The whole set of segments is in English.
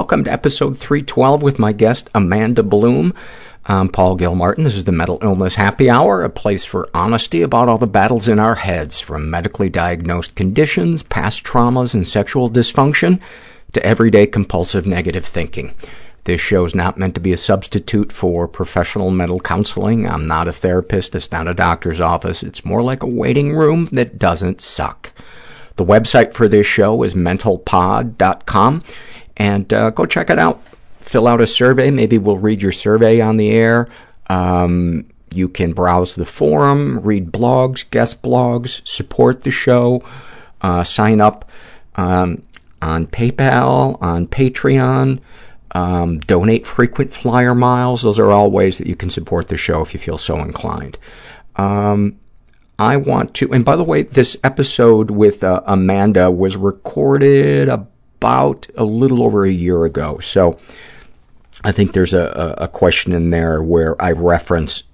Welcome to episode 312 with my guest, Amanda Bloom. I'm Paul Gilmartin. This is the Mental Illness Happy Hour, a place for honesty about all the battles in our heads, from medically diagnosed conditions, past traumas, and sexual dysfunction, to everyday compulsive negative thinking. This show is not meant to be a substitute for professional mental counseling. I'm not a therapist. It's not a doctor's office. It's more like a waiting room that doesn't suck. The website for this show is mentalpod.com, and uh, go check it out. Fill out a survey. Maybe we'll read your survey on the air. Um, you can browse the forum, read blogs, guest blogs, support the show, uh, sign up um, on PayPal, on Patreon, um, donate frequent flyer miles. Those are all ways that you can support the show if you feel so inclined. Um, I want to, and by the way, this episode with uh, Amanda was recorded about a little over a year ago. So I think there's a, a question in there where I reference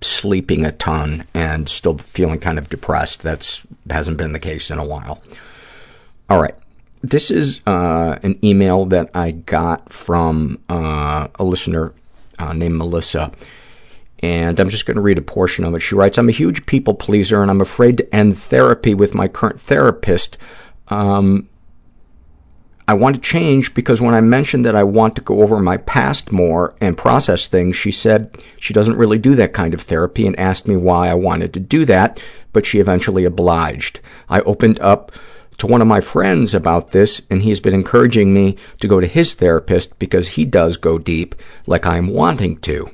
sleeping a ton and still feeling kind of depressed. That's hasn't been the case in a while. All right. This is uh, an email that I got from uh, a listener uh, named Melissa and I'm just going to read a portion of it. She writes, I'm a huge people pleaser and I'm afraid to end therapy with my current therapist. Um, I want to change because when I mentioned that I want to go over my past more and process things, she said she doesn't really do that kind of therapy and asked me why I wanted to do that, but she eventually obliged. I opened up to one of my friends about this, and he's been encouraging me to go to his therapist because he does go deep like I'm wanting to.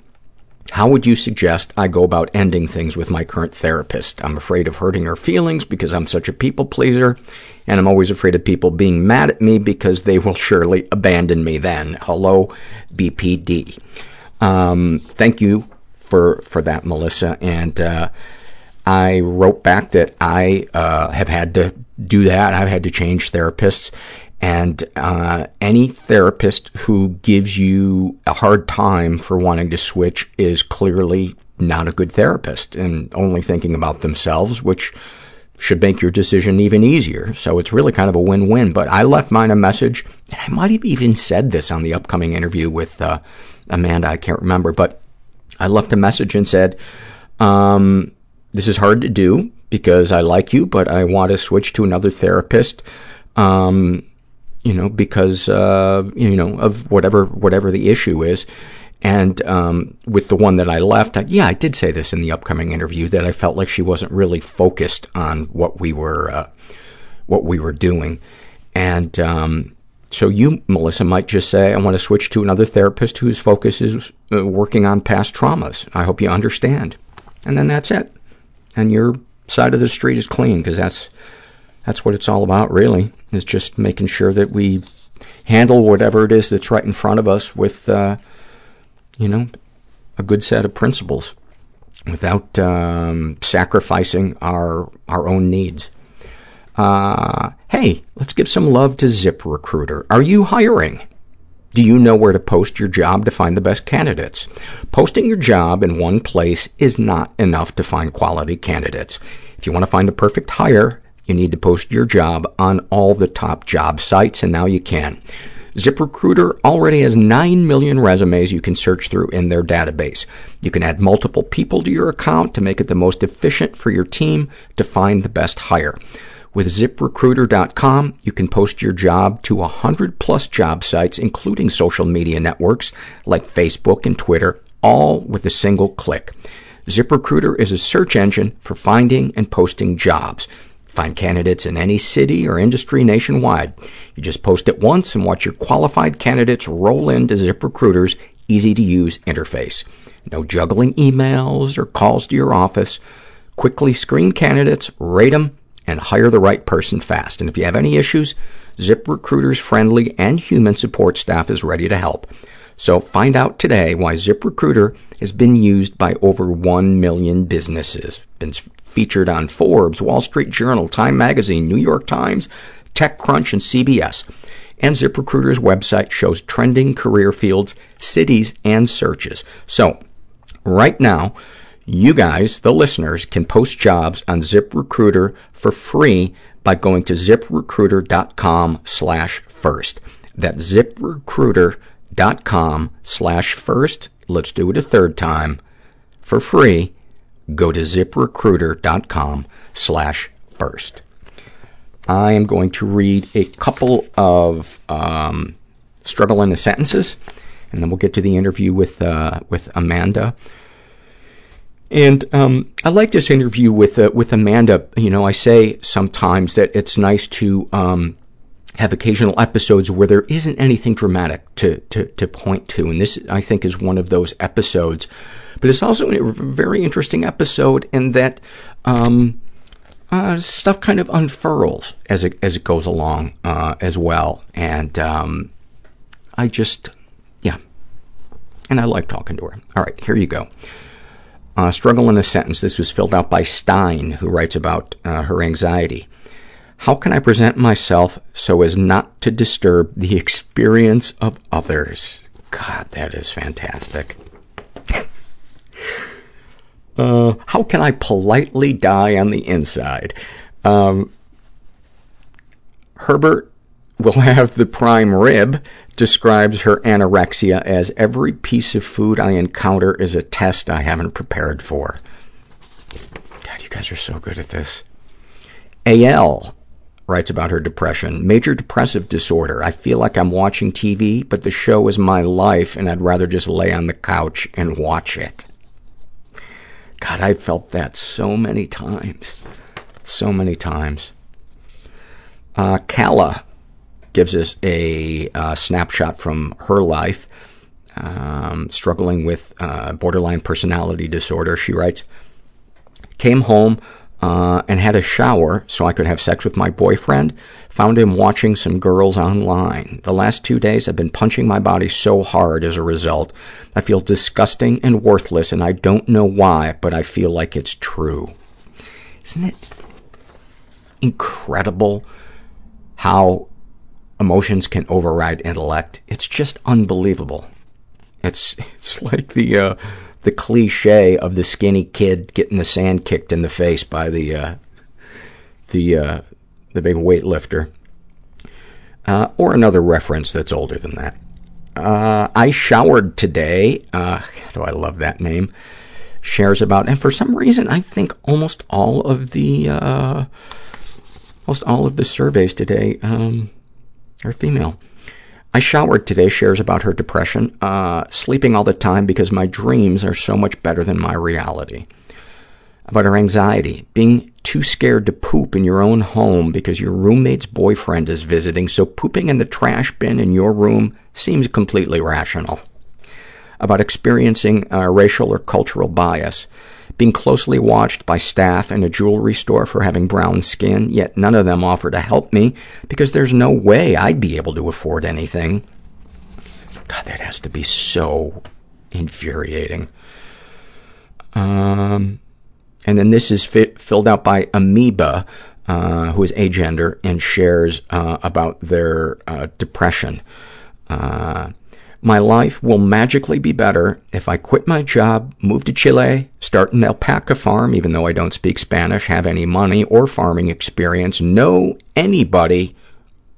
How would you suggest I go about ending things with my current therapist? I'm afraid of hurting her feelings because I'm such a people pleaser, and I'm always afraid of people being mad at me because they will surely abandon me then. Hello, BPD. Um, thank you for, for that, Melissa. And, uh, I wrote back that I, uh, have had to do that. I've had to change therapists. And uh, any therapist who gives you a hard time for wanting to switch is clearly not a good therapist and only thinking about themselves, which should make your decision even easier. So it's really kind of a win-win. But I left mine a message, and I might have even said this on the upcoming interview with uh, Amanda, I can't remember, but I left a message and said, um, this is hard to do because I like you, but I want to switch to another therapist. Um, you know, because, uh, you know, of whatever, whatever the issue is. And, um, with the one that I left, I, yeah, I did say this in the upcoming interview that I felt like she wasn't really focused on what we were, uh, what we were doing. And, um, so you, Melissa, might just say, I want to switch to another therapist whose focus is uh, working on past traumas. I hope you understand. And then that's it. And your side of the street is clean because that's, that's what it's all about, really, is just making sure that we handle whatever it is that's right in front of us with, uh, you know, a good set of principles without um, sacrificing our our own needs. Uh, hey, let's give some love to ZipRecruiter. Are you hiring? Do you know where to post your job to find the best candidates? Posting your job in one place is not enough to find quality candidates. If you want to find the perfect hire, you need to post your job on all the top job sites, and now you can. ZipRecruiter already has 9 million resumes you can search through in their database. You can add multiple people to your account to make it the most efficient for your team to find the best hire. With ziprecruiter.com, you can post your job to 100 plus job sites, including social media networks like Facebook and Twitter, all with a single click. ZipRecruiter is a search engine for finding and posting jobs. Find candidates in any city or industry nationwide. You just post it once and watch your qualified candidates roll into ZipRecruiter's easy-to-use interface. No juggling emails or calls to your office. Quickly screen candidates, rate them, and hire the right person fast. And if you have any issues, ZipRecruiter's friendly and human support staff is ready to help. So find out today why ZipRecruiter has been used by over 1 million businesses. Been featured on Forbes, Wall Street Journal, Time Magazine, New York Times, TechCrunch, and CBS. And ZipRecruiter's website shows trending career fields, cities, and searches. So, right now, you guys, the listeners, can post jobs on ZipRecruiter for free by going to ziprecruiter.com slash first. That's ziprecruiter.com slash first. Let's do it a third time. For free, go to ziprecruiter.com slash first. I am going to read a couple of um, struggle in the sentences, and then we'll get to the interview with uh, with Amanda. And um, I like this interview with uh, with Amanda. You know, I say sometimes that it's nice to um, have occasional episodes where there isn't anything dramatic to, to, to point to, and this I think is one of those episodes. But it's also a very interesting episode in that um, uh, stuff kind of unfurls as it as it goes along uh, as well, and um, I just yeah, and I like talking to her. All right, here you go. Uh, struggle in a sentence. This was filled out by Stein, who writes about uh, her anxiety. How can I present myself so as not to disturb the experience of others? God, that is fantastic. uh, how can I politely die on the inside? Um, Herbert will have the prime rib describes her anorexia as every piece of food I encounter is a test I haven't prepared for. God, you guys are so good at this. AL writes about her depression. Major depressive disorder. I feel like I'm watching TV, but the show is my life, and I'd rather just lay on the couch and watch it. God, I've felt that so many times. So many times. Uh, Kala gives us a uh, snapshot from her life, um, struggling with uh, borderline personality disorder. She writes, came home uh, and had a shower so I could have sex with my boyfriend. Found him watching some girls online. The last two days I've been punching my body so hard as a result. I feel disgusting and worthless, and I don't know why, but I feel like it's true. Isn't it incredible how emotions can override intellect? It's just unbelievable. It's it's like the uh, the cliche of the skinny kid getting the sand kicked in the face by the uh, the uh, the big weightlifter, uh, or another reference that's older than that. Uh, I showered today. Uh, do I love that name? Shares about, and for some reason, I think almost all of the uh, almost all of the surveys today um, are female. I showered today, shares about her depression, uh, sleeping all the time because my dreams are so much better than my reality. About her anxiety, being too scared to poop in your own home because your roommate's boyfriend is visiting, so pooping in the trash bin in your room seems completely rational. About experiencing uh, racial or cultural bias, being closely watched by staff in a jewelry store for having brown skin, yet none of them offer to help me because there's no way I'd be able to afford anything. God, that has to be so infuriating. Um, and then this is fi- filled out by Amoeba, uh, who is agender and shares uh, about their uh, depression. My life will magically be better if I quit my job, move to Chile, start an alpaca farm, even though I don't speak Spanish, have any money or farming experience, know anybody,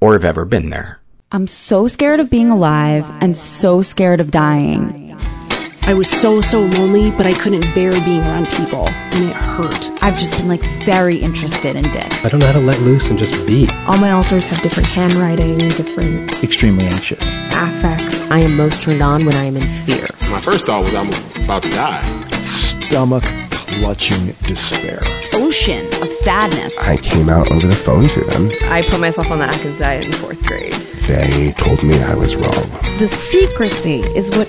or have ever been there. I'm so scared of being alive and so scared of dying. I was so, so lonely, but I couldn't bear being around people, and it hurt. I've just been like very interested in dicks. I don't know how to let loose and just be. All my alters have different handwriting, and different Extremely anxious. affects. I am most turned on when I am in fear. My first thought was I'm about to die. Stomach clutching despair. Ocean of sadness. I came out over the phone to them. I put myself on the Atkins diet in fourth grade. They told me I was wrong. The secrecy is what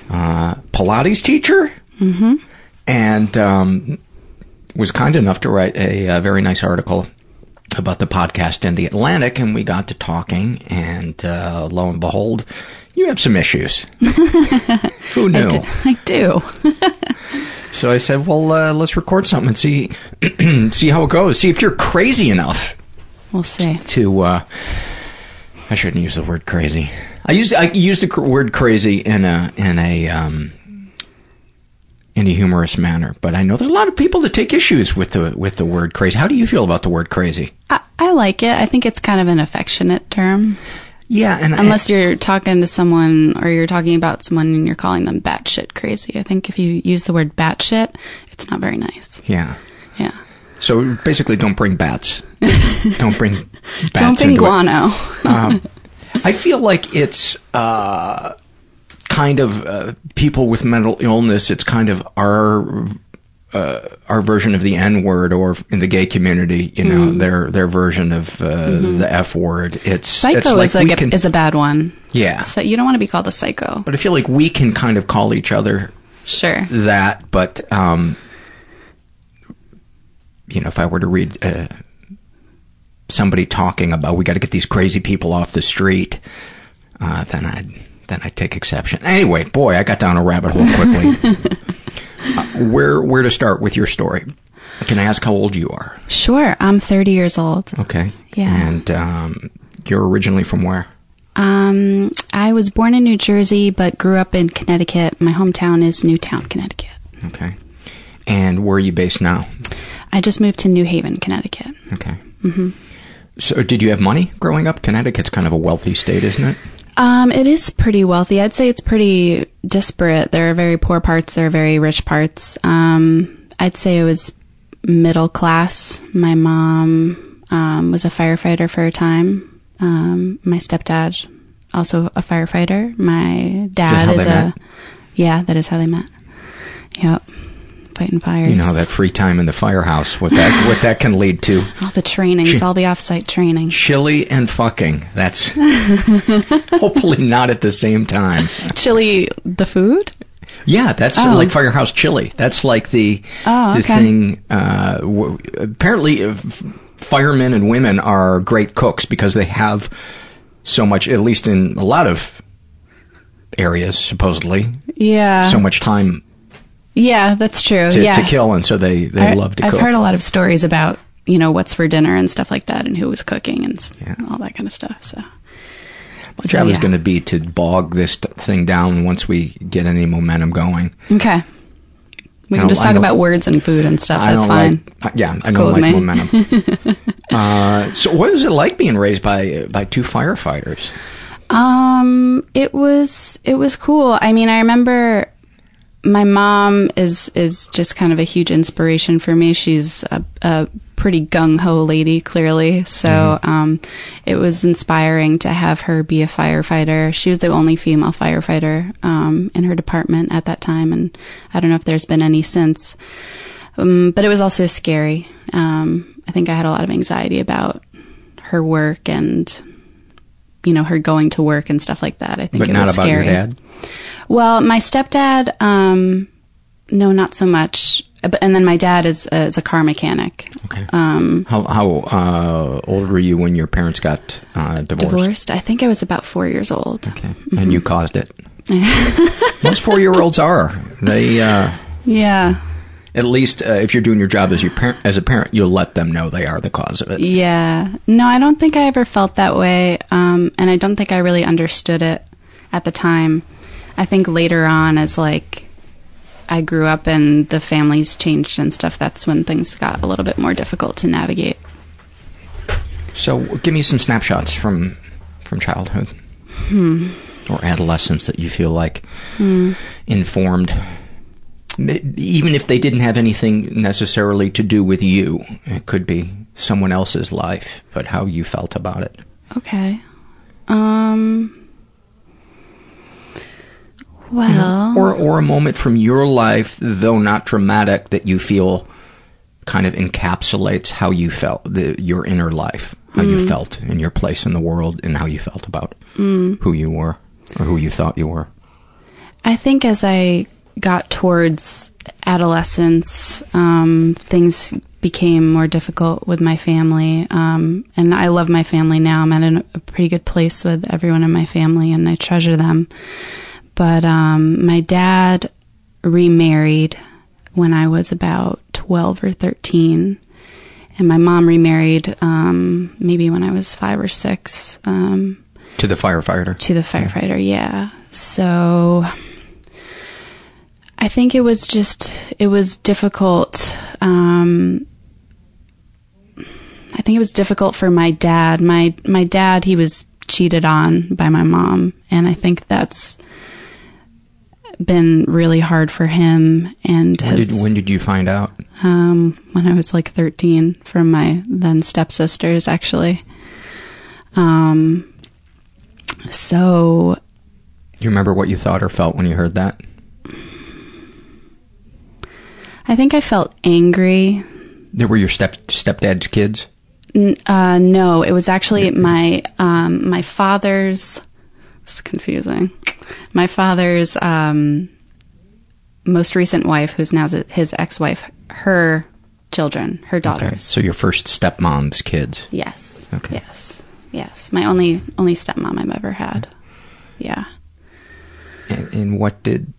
uh, Pilates teacher, mm-hmm. and um, was kind enough to write a, a, very nice article about the podcast in the Atlantic, and we got to talking, and uh, lo and behold, You have some issues. Who knew? I do. I do. so I said, well, uh, let's record something and see see how it goes. See if you're crazy enough. We'll see. To uh, I shouldn't use the word crazy. I used I used the word crazy in a in a um, in a humorous manner, but I know there's a lot of people that take issues with the with the word crazy. How do you feel about the word crazy? I, I like it. I think it's kind of an affectionate term. Yeah, and unless I, you're talking to someone or you're talking about someone and you're calling them batshit crazy, I think if you use the word batshit, it's not very nice. Yeah, yeah. So basically, don't bring bats. don't bring bats. Don't bring guano. um, I feel like it's uh, kind of uh, people with mental illness. It's kind of our uh, our version of the N word, or in the gay community, you know, mm. their their version of uh, mm-hmm. the F word. It's psycho it's like is, a, can, is a bad one. Yeah, so you don't want to be called a psycho. But I feel like we can kind of call each other sure that. But um, you know, if I were to read uh, somebody talking about we got to get these crazy people off the street, uh, then I'd then I'd take exception. Anyway, boy, I got down a rabbit hole quickly. Uh, where where to start with your story? Can I ask how old you are? Sure, I'm 30 years old. Okay. Yeah. And um, you're originally from where? Um, I was born in New Jersey, but grew up in Connecticut. My hometown is Newtown, Connecticut. Okay. And where are you based now? I just moved to New Haven, Connecticut. Okay. Mm-hmm. So, did you have money growing up? Connecticut's kind of a wealthy state, isn't it? Um, it is pretty wealthy. I'd say it's pretty disparate. There are very poor parts. There are very rich parts. Um, I'd say it was middle class. My mom um, was a firefighter for a time. Um, my stepdad also a firefighter. My dad is, is a met? yeah. That is how they met. Yep fighting fires. You know that free time in the firehouse, what that what that can lead to. All the trainings, Ch- all the offsite training. Chili and fucking. That's hopefully not at the same time. Chili, the food. Yeah, that's oh. like firehouse chili. That's like the oh, the thing. Uh, w- apparently, uh, f- firemen and women are great cooks because they have so much. At least in a lot of areas, supposedly. Yeah. So much time yeah, that's true. To, yeah. to kill, and so they, they I, love to cook. I've cook. heard a lot of stories about, you know, what's for dinner and stuff like that and who was cooking and yeah. all that kind of stuff. So. My job yeah. is going to be to bog this thing down once we get any momentum going. Okay. We can just talk about words and food and stuff. That's fine. Like, uh, yeah, it's I don't cool like momentum. uh, so, what was it like being raised by by two firefighters? Um, it was it was cool. I mean, I remember my mom is is just kind of a huge inspiration for me. She's a, a pretty gung ho lady, clearly. So mm-hmm. um, it was inspiring to have her be a firefighter. She was the only female firefighter um, in her department at that time, and I don't know if there's been any since. Um, but it was also scary. Um, I think I had a lot of anxiety about her work and you know her going to work and stuff like that. I think but it not was scary. Well, my stepdad, um, no, not so much. And then my dad is uh, is a car mechanic. Okay. Um, how how uh, old were you when your parents got uh, divorced? Divorced. I think I was about four years old. Okay. Mm-hmm. And you caused it. Most four year olds are. They. Uh, yeah. At least uh, if you're doing your job as your par- as a parent, you'll let them know they are the cause of it. Yeah. No, I don't think I ever felt that way, um, and I don't think I really understood it at the time. I think later on, as like I grew up and the families changed and stuff, that's when things got a little bit more difficult to navigate. So, give me some snapshots from from childhood hmm. or adolescence that you feel like hmm. informed, even if they didn't have anything necessarily to do with you. It could be someone else's life, but how you felt about it. Okay. Um well, you know, or or a moment from your life, though not dramatic, that you feel kind of encapsulates how you felt, the, your inner life, how mm. you felt in your place in the world, and how you felt about mm. who you were or who you thought you were. I think as I got towards adolescence, um, things became more difficult with my family. Um, and I love my family now. I'm at an, a pretty good place with everyone in my family, and I treasure them. But um, my dad remarried when I was about 12 or 13. And my mom remarried um, maybe when I was five or six. Um, to the firefighter. To the firefighter, yeah. So I think it was just, it was difficult. Um, I think it was difficult for my dad. My my dad, he was cheated on by my mom, and I think that's been really hard for him. And when, did, when did you find out? Um, when I was like 13 from my then stepsisters, actually. Um, so. Do you remember what you thought or felt when you heard that? I think I felt angry. They were your step stepdad's kids. Uh, no, it was actually my um, my father's. It's confusing. My father's um, most recent wife, who's now his ex-wife, her children, her daughters. Okay. So your first stepmom's kids. Yes. Okay. Yes. Yes. My only only stepmom I've ever had. Yeah. And, and what did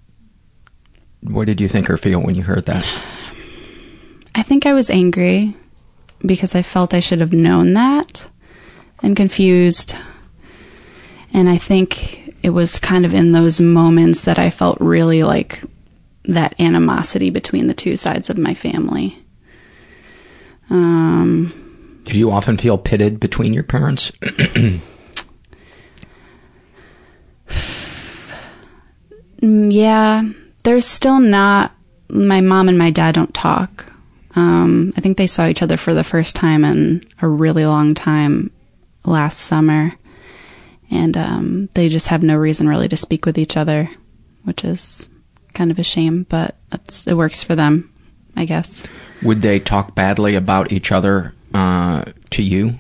what did you think or feel when you heard that? I think I was angry because I felt I should have known that and confused. And I think it was kind of in those moments that I felt really like that animosity between the two sides of my family. Um, Did you often feel pitted between your parents? Yeah, there's still not. My mom and my dad don't talk. Um, I think they saw each other for the first time in a really long time last summer. And um, they just have no reason really to speak with each other, which is kind of a shame, but that's, it works for them, I guess. Would they talk badly about each other uh, to you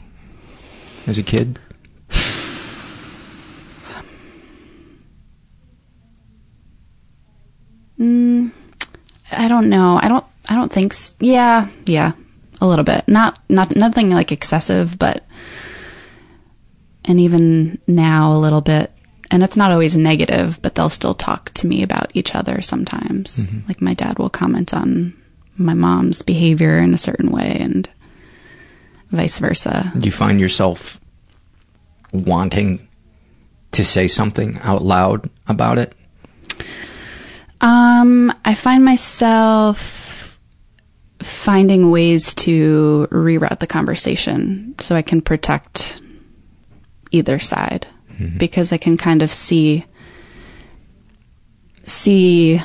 as a kid? mm, I don't know. I don't I don't think. Yeah, yeah, a little bit. Not not nothing like excessive, but and even now a little bit. And it's not always negative, but they'll still talk to me about each other sometimes. Mm-hmm. Like my dad will comment on my mom's behavior in a certain way, and vice versa. Do you find yourself wanting to say something out loud about it? Um, I find myself finding ways to reroute the conversation so I can protect either side mm-hmm. because I can kind of see see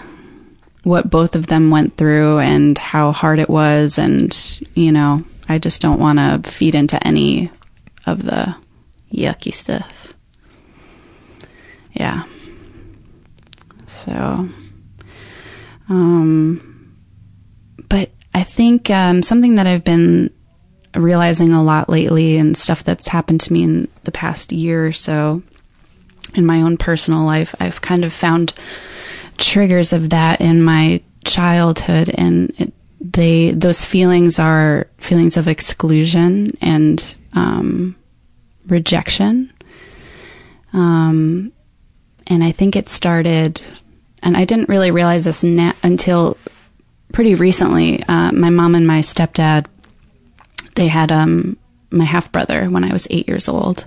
what both of them went through and how hard it was and you know I just don't want to feed into any of the yucky stuff. Yeah. So um but I think um, something that I've been realizing a lot lately and stuff that's happened to me in the past year or so. In my own personal life, I've kind of found triggers of that in my childhood and it, they those feelings are feelings of exclusion and um, rejection. Um, and I think it started and I didn't really realize this na- until pretty recently, uh, my mom and my stepdad, they had um, my half brother when I was eight years old.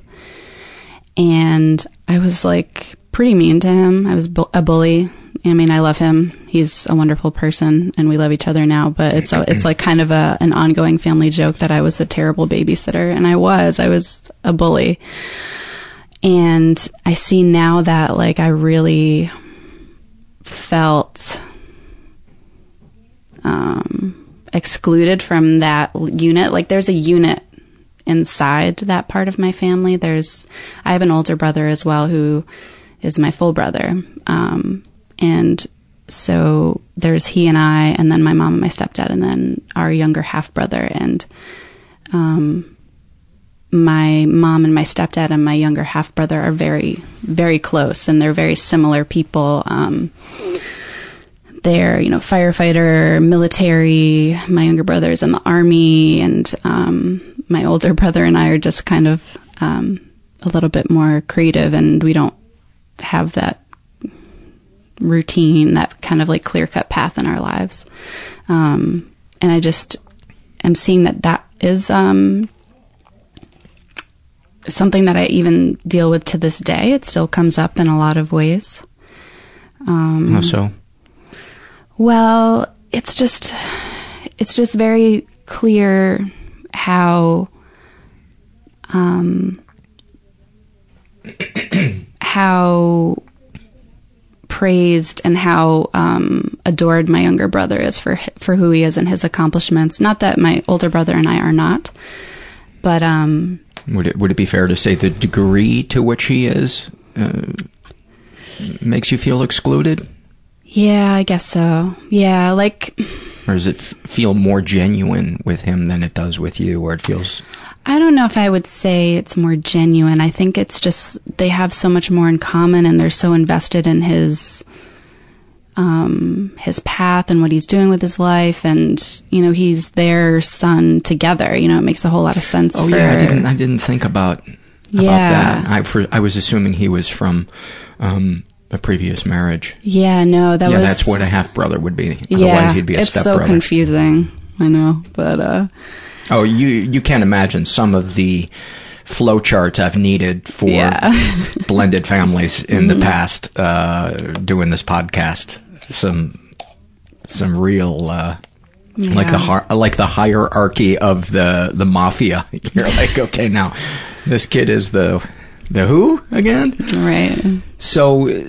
And I was like pretty mean to him. I was bu- a bully. I mean, I love him. He's a wonderful person, and we love each other now. But it's a, it's like kind of a an ongoing family joke that I was a terrible babysitter, and I was. I was a bully. And I see now that like I really felt um, excluded from that unit. Like there's a unit inside that part of my family. There's I have an older brother as well who is my full brother, um, and so there's he and I, and then my mom and my stepdad, and then our younger half brother, and um, my mom and my stepdad and my younger half brother are very very close, and they're very similar people. Um, they're, you know, firefighter, military. My younger brother's in the army, and um, my older brother and I are just kind of um, a little bit more creative, and we don't have that routine, that kind of like clear cut path in our lives. Um, and I just am seeing that that is um, something that I even deal with to this day. It still comes up in a lot of ways. Um, How so? Well, it's just it's just very clear how um, how praised and how um, adored my younger brother is for for who he is and his accomplishments. Not that my older brother and I are not, but um, would it would it be fair to say the degree to which he is uh, makes you feel excluded? Yeah, I guess so. Yeah, like. Or does it f- feel more genuine with him than it does with you, or it feels? I don't know if I would say it's more genuine. I think it's just they have so much more in common, and they're so invested in his um, his path and what he's doing with his life, and you know he's their son together. You know, it makes a whole lot of sense. Oh for, yeah, I didn't I didn't think about about Yeah. that. I for, I was assuming he was from um, a previous marriage. Yeah, no, that yeah, was that's what a half brother would be. Otherwise, yeah, he'd be a it's so confusing. I know, but uh, oh, you you can't imagine some of the flowcharts I've needed for Yeah. blended families in the Mhm. past uh, doing this podcast. Some some real. Uh, Like the har- like the hierarchy of the the mafia. You're like, okay, now this kid is the the who again? Right. So uh,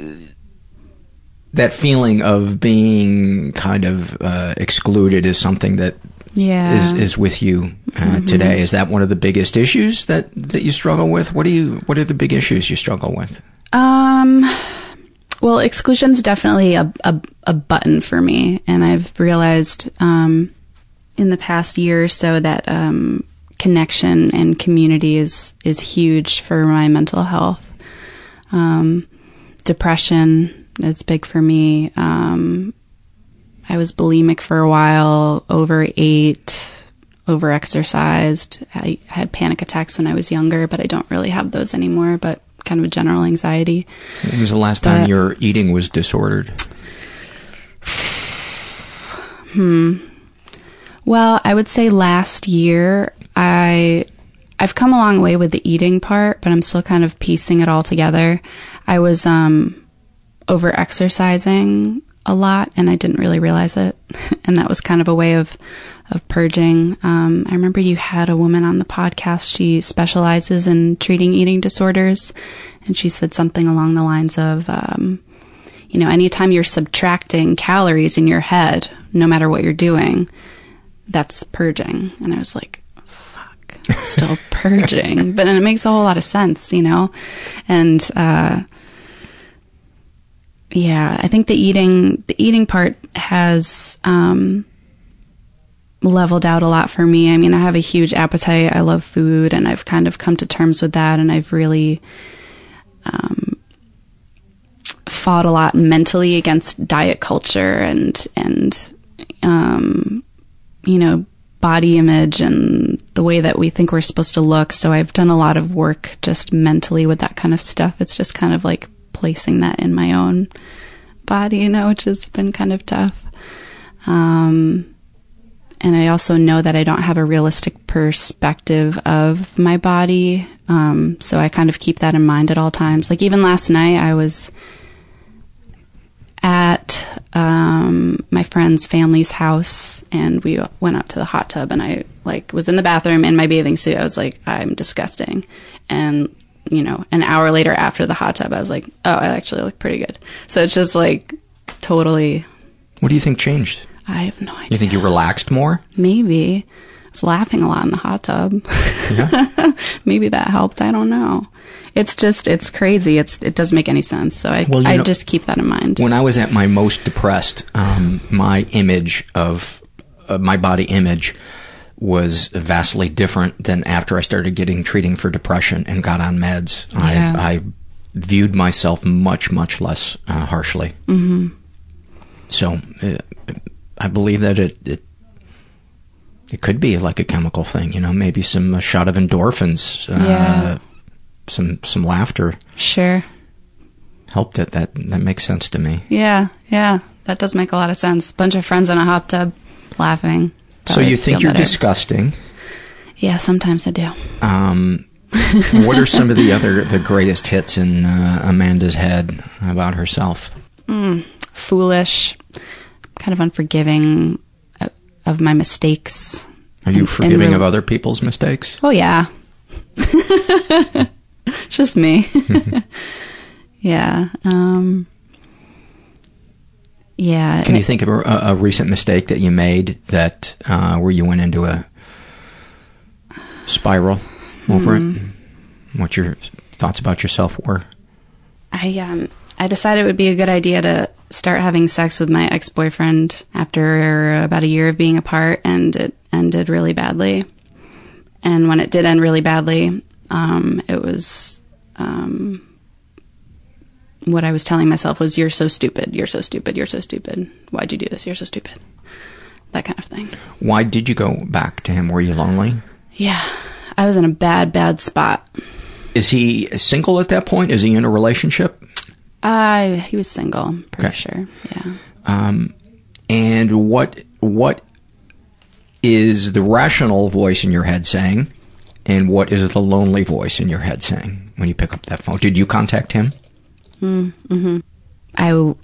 that feeling of being kind of uh, excluded is something that yeah, is is with you uh, Mhm. today. Is that one of the biggest issues that that you struggle with? What do you What are the big issues you struggle with? Um, well, exclusion's definitely a, a, a button for me. And I've realized, um, in the past year or so that, um, connection and community is, is huge for my mental health. Um, depression is big for me. Um, I was bulimic for a while, overate, overexercised. I had panic attacks when I was younger, but I don't really have those anymore, but kind of a general anxiety. When was the last time your eating was disordered? Hmm. Well, I would say last year I I've come a long way with the eating part, but I'm still kind of piecing it all together. I was um over exercising a lot and I didn't really realize it. and that was kind of a way of of purging. Um I remember you had a woman on the podcast. She specializes in treating eating disorders and she said something along the lines of um you know, anytime you're subtracting calories in your head, no matter what you're doing, that's purging. And I was like, still purging. but then it makes a whole lot of sense, you know? And, uh, yeah, I think the eating, the eating part has, um, leveled out a lot for me. I mean, I have a huge appetite. I love food and I've kind of come to terms with that and I've really, um, fought a lot mentally against diet culture and and um, you know body image and the way that we think we're supposed to look. So I've done a lot of work just mentally with that kind of stuff. It's just kind of like placing that in my own body, you know, which has been kind of tough. Um, and I also know that I don't have a realistic perspective of my body. Um, so I kind of keep that in mind at all times. Like even last night, I was at um, my friend's family's house, and we went up to the hot tub, and I like was in the bathroom in my bathing suit. I was like, I'm disgusting, and you know, an hour later after the hot tub, I was like, oh, I actually look pretty good. So it's just like totally. What do you think changed? I have no idea. You think you relaxed more? Maybe I was laughing a lot in the hot tub. Maybe that helped. I don't know. It's just it's crazy. It's it doesn't make any sense. So I Well, I know- just keep that in mind. When I was at my most depressed, um, my image of uh, my body image was vastly different than after I started getting treating for depression and got on meds. Yeah. I, I viewed myself much, much less uh, harshly. hmm So uh, I believe that it, it it could be like a chemical thing, you know, maybe some shot of endorphins, uh, Yeah. Some some laughter Sure. helped it. That that makes sense to me. Yeah, yeah. That does make a lot of sense. Bunch of friends in a hot tub laughing. so you think you're better. disgusting? Yeah, sometimes I do. Um, what are some of the other the greatest hits in uh, Amanda's head about herself? Mm, foolish, kind of unforgiving of, of my mistakes. Are you And- and forgiving of other people's mistakes? Oh yeah. it's just me. yeah. Um Yeah. Can you think of a, a recent mistake that you made that uh, where you went into a spiral over Hmm. it? What your thoughts about yourself were? I um I decided it would be a good idea to start having sex with my ex-boyfriend after about a year of being apart and it ended really badly. And when it did end really badly, um it was um what I was telling myself was you're so stupid, you're so stupid, you're so stupid. Why'd you do this? You're so stupid. That kind of thing. Why did you go back to him? Were you lonely? Yeah. I was in a bad bad spot. Is he single at that point? Is he in a relationship? Uh he was single, I'm pretty Okay. sure. Yeah. Um, and what what is the rational voice in your head saying, and what is the lonely voice in your head saying when you pick up that phone? Did you contact him? Mm-hmm. I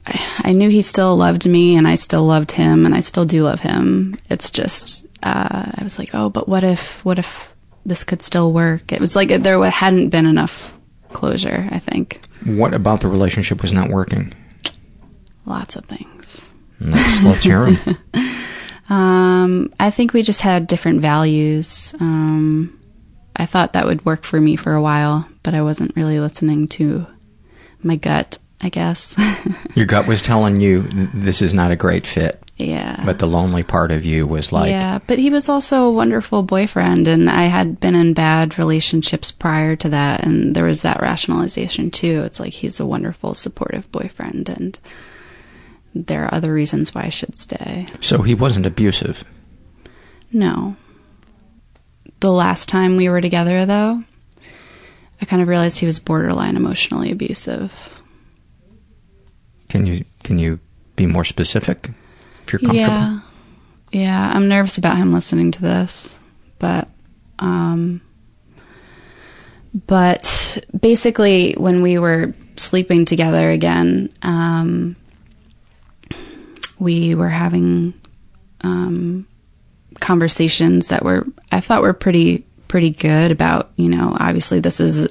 I knew he still loved me, and I still loved him, and I still do love him. It's just uh, I was like, oh, but what if what if this could still work? It was like there hadn't been enough closure. I think What about the relationship was not working? lots of things. Let's, let's hear him. Um, I think we just had different values. Um, I thought that would work for me for a while, but I wasn't really listening to my gut. I guess. Your gut was telling you this is not a great fit, yeah. but the lonely part of you was like, yeah, but he was also a wonderful boyfriend, and I had been in bad relationships prior to that, and there was that rationalization too. It's like he's a wonderful, supportive boyfriend, and there are other reasons why I should stay. so he wasn't abusive. No. The last time we were together, though, I kind of realized he was borderline emotionally abusive. Can you can you be more specific if you're comfortable? Yeah. Yeah, I'm nervous about him listening to this, but um but basically when we were sleeping together again, um we were having um conversations that were I thought were pretty pretty good about, you know, obviously this is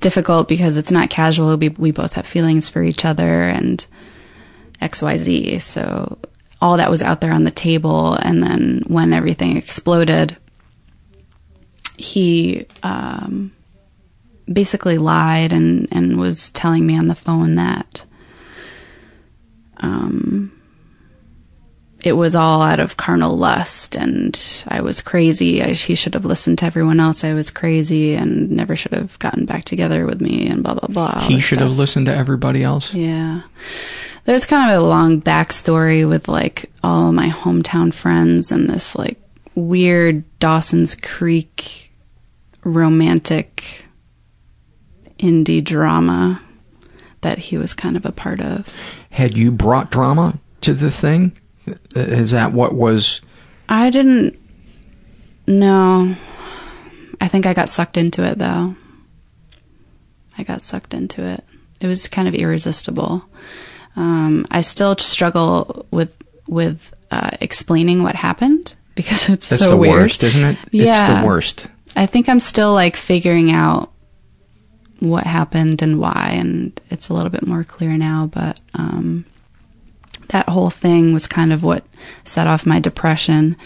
difficult because it's not casual. We we both have feelings for each other and XYZ. So all that was out there on the table and then when everything exploded, he um basically lied and and was telling me on the phone that um it was all out of carnal lust and I was crazy. I, he should have listened to everyone else. I was crazy and never should have gotten back together with me and blah, blah, blah. He should stuff. have listened to everybody else. Yeah. There's kind of a long backstory with like all my hometown friends and this like weird Dawson's Creek romantic indie drama that he was kind of a part of. Had you brought drama to the thing? Is that what was? I didn't know. I think I got sucked into it though. I got sucked into it. It was kind of irresistible. Um, I still struggle with with uh, explaining what happened because it's That's so the weird. worst, isn't it? It's Yeah. the worst. I think I'm still like figuring out what happened and why, and it's a little bit more clear now. But um, that whole thing was kind of what set off my depression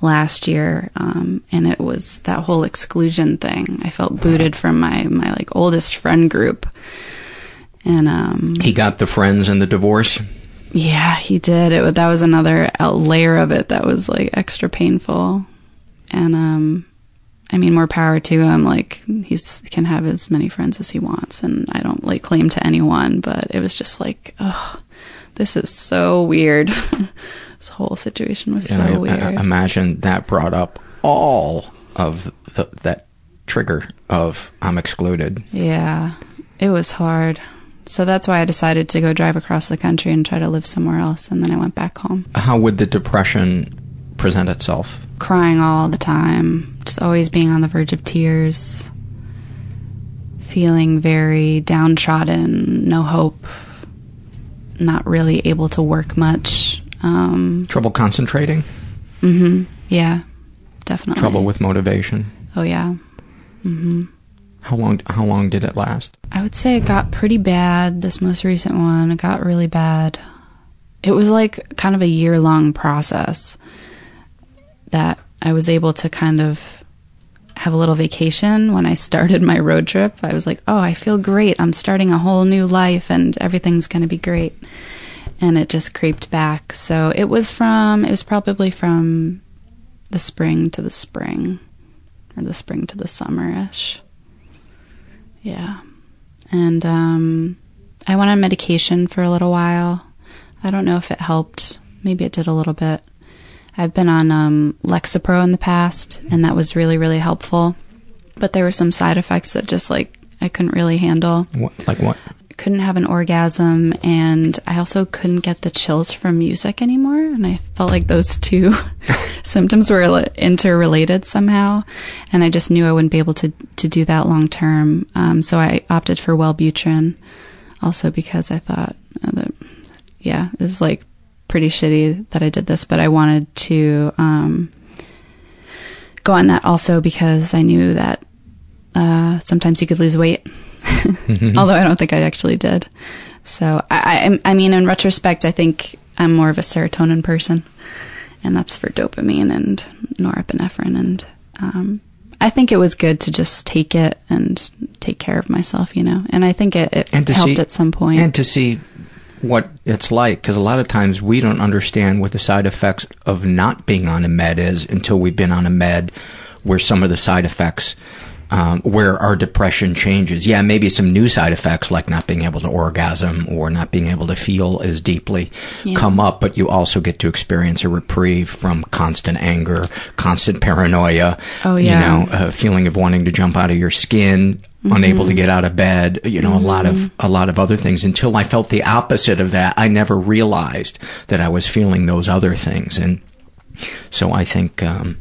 last year, um, and it was that whole exclusion thing. I felt booted from my my like oldest friend group, and um, He got the friends and the divorce. yeah, he did. It that was another layer of it that was like extra painful. And um I mean more power to him. Like he's can have as many friends as he wants and I don't like claim to anyone, but it was just like oh this is so weird. this whole situation was And I- so weird. I, imagine that brought up all of the, that trigger of I'm excluded. Yeah, it was hard. So that's why I decided to go drive across the country and try to live somewhere else. And then I went back home, How would the depression present itself? crying all the time, just always being on the verge of tears, feeling very downtrodden, no hope, not really able to work much. Um, Trouble concentrating? Mm-hmm. Yeah, definitely. Trouble with motivation? Oh yeah. Mm-hmm. How long? How long did it last? I would say it got pretty bad. This most recent one, it got really bad. It was like kind of a year long process that I was able to kind of have a little vacation when I started my road trip. I was like, oh, I feel great. I'm starting a whole new life and everything's going to be great. And it just creeped back. So it was from, it was probably from the spring to the spring or the spring to the summer ish. Yeah. And um, I went on medication for a little while. I don't know if it helped. Maybe it did a little bit. I've been on um, Lexapro in the past, and that was really, really helpful. But there were some side effects that just like I couldn't really handle. What, like what? Couldn't have an orgasm, and I also couldn't get the chills from music anymore. And I felt like those two symptoms were interrelated somehow, and I just knew I wouldn't be able to to do that long term. Um, so I opted for Wellbutrin, also because I thought uh, that yeah, was like pretty shitty that I did this, but I wanted to um, go on that also because I knew that uh, sometimes you could lose weight, although I don't think I actually did. So I, I, I mean, in retrospect, I think I'm more of a serotonin person, and that's for dopamine and norepinephrine, and um, I think it was good to just take it and take care of myself, you know. And I think it, it helped see- at some point. And to see what it's like, because a lot of times we don't understand what the side effects of not being on a med is until we've been on a med where some of the side effects, um, where our depression changes. Yeah, maybe some new side effects like not being able to orgasm or not being able to feel as deeply Yeah. come up, but you also get to experience a reprieve from constant anger, constant paranoia, Oh, yeah, you know, a feeling of wanting to jump out of your skin, unable to get out of bed, you know, a lot of a lot of other things until I felt the opposite of that. I never realized that I was feeling those other things and so I think um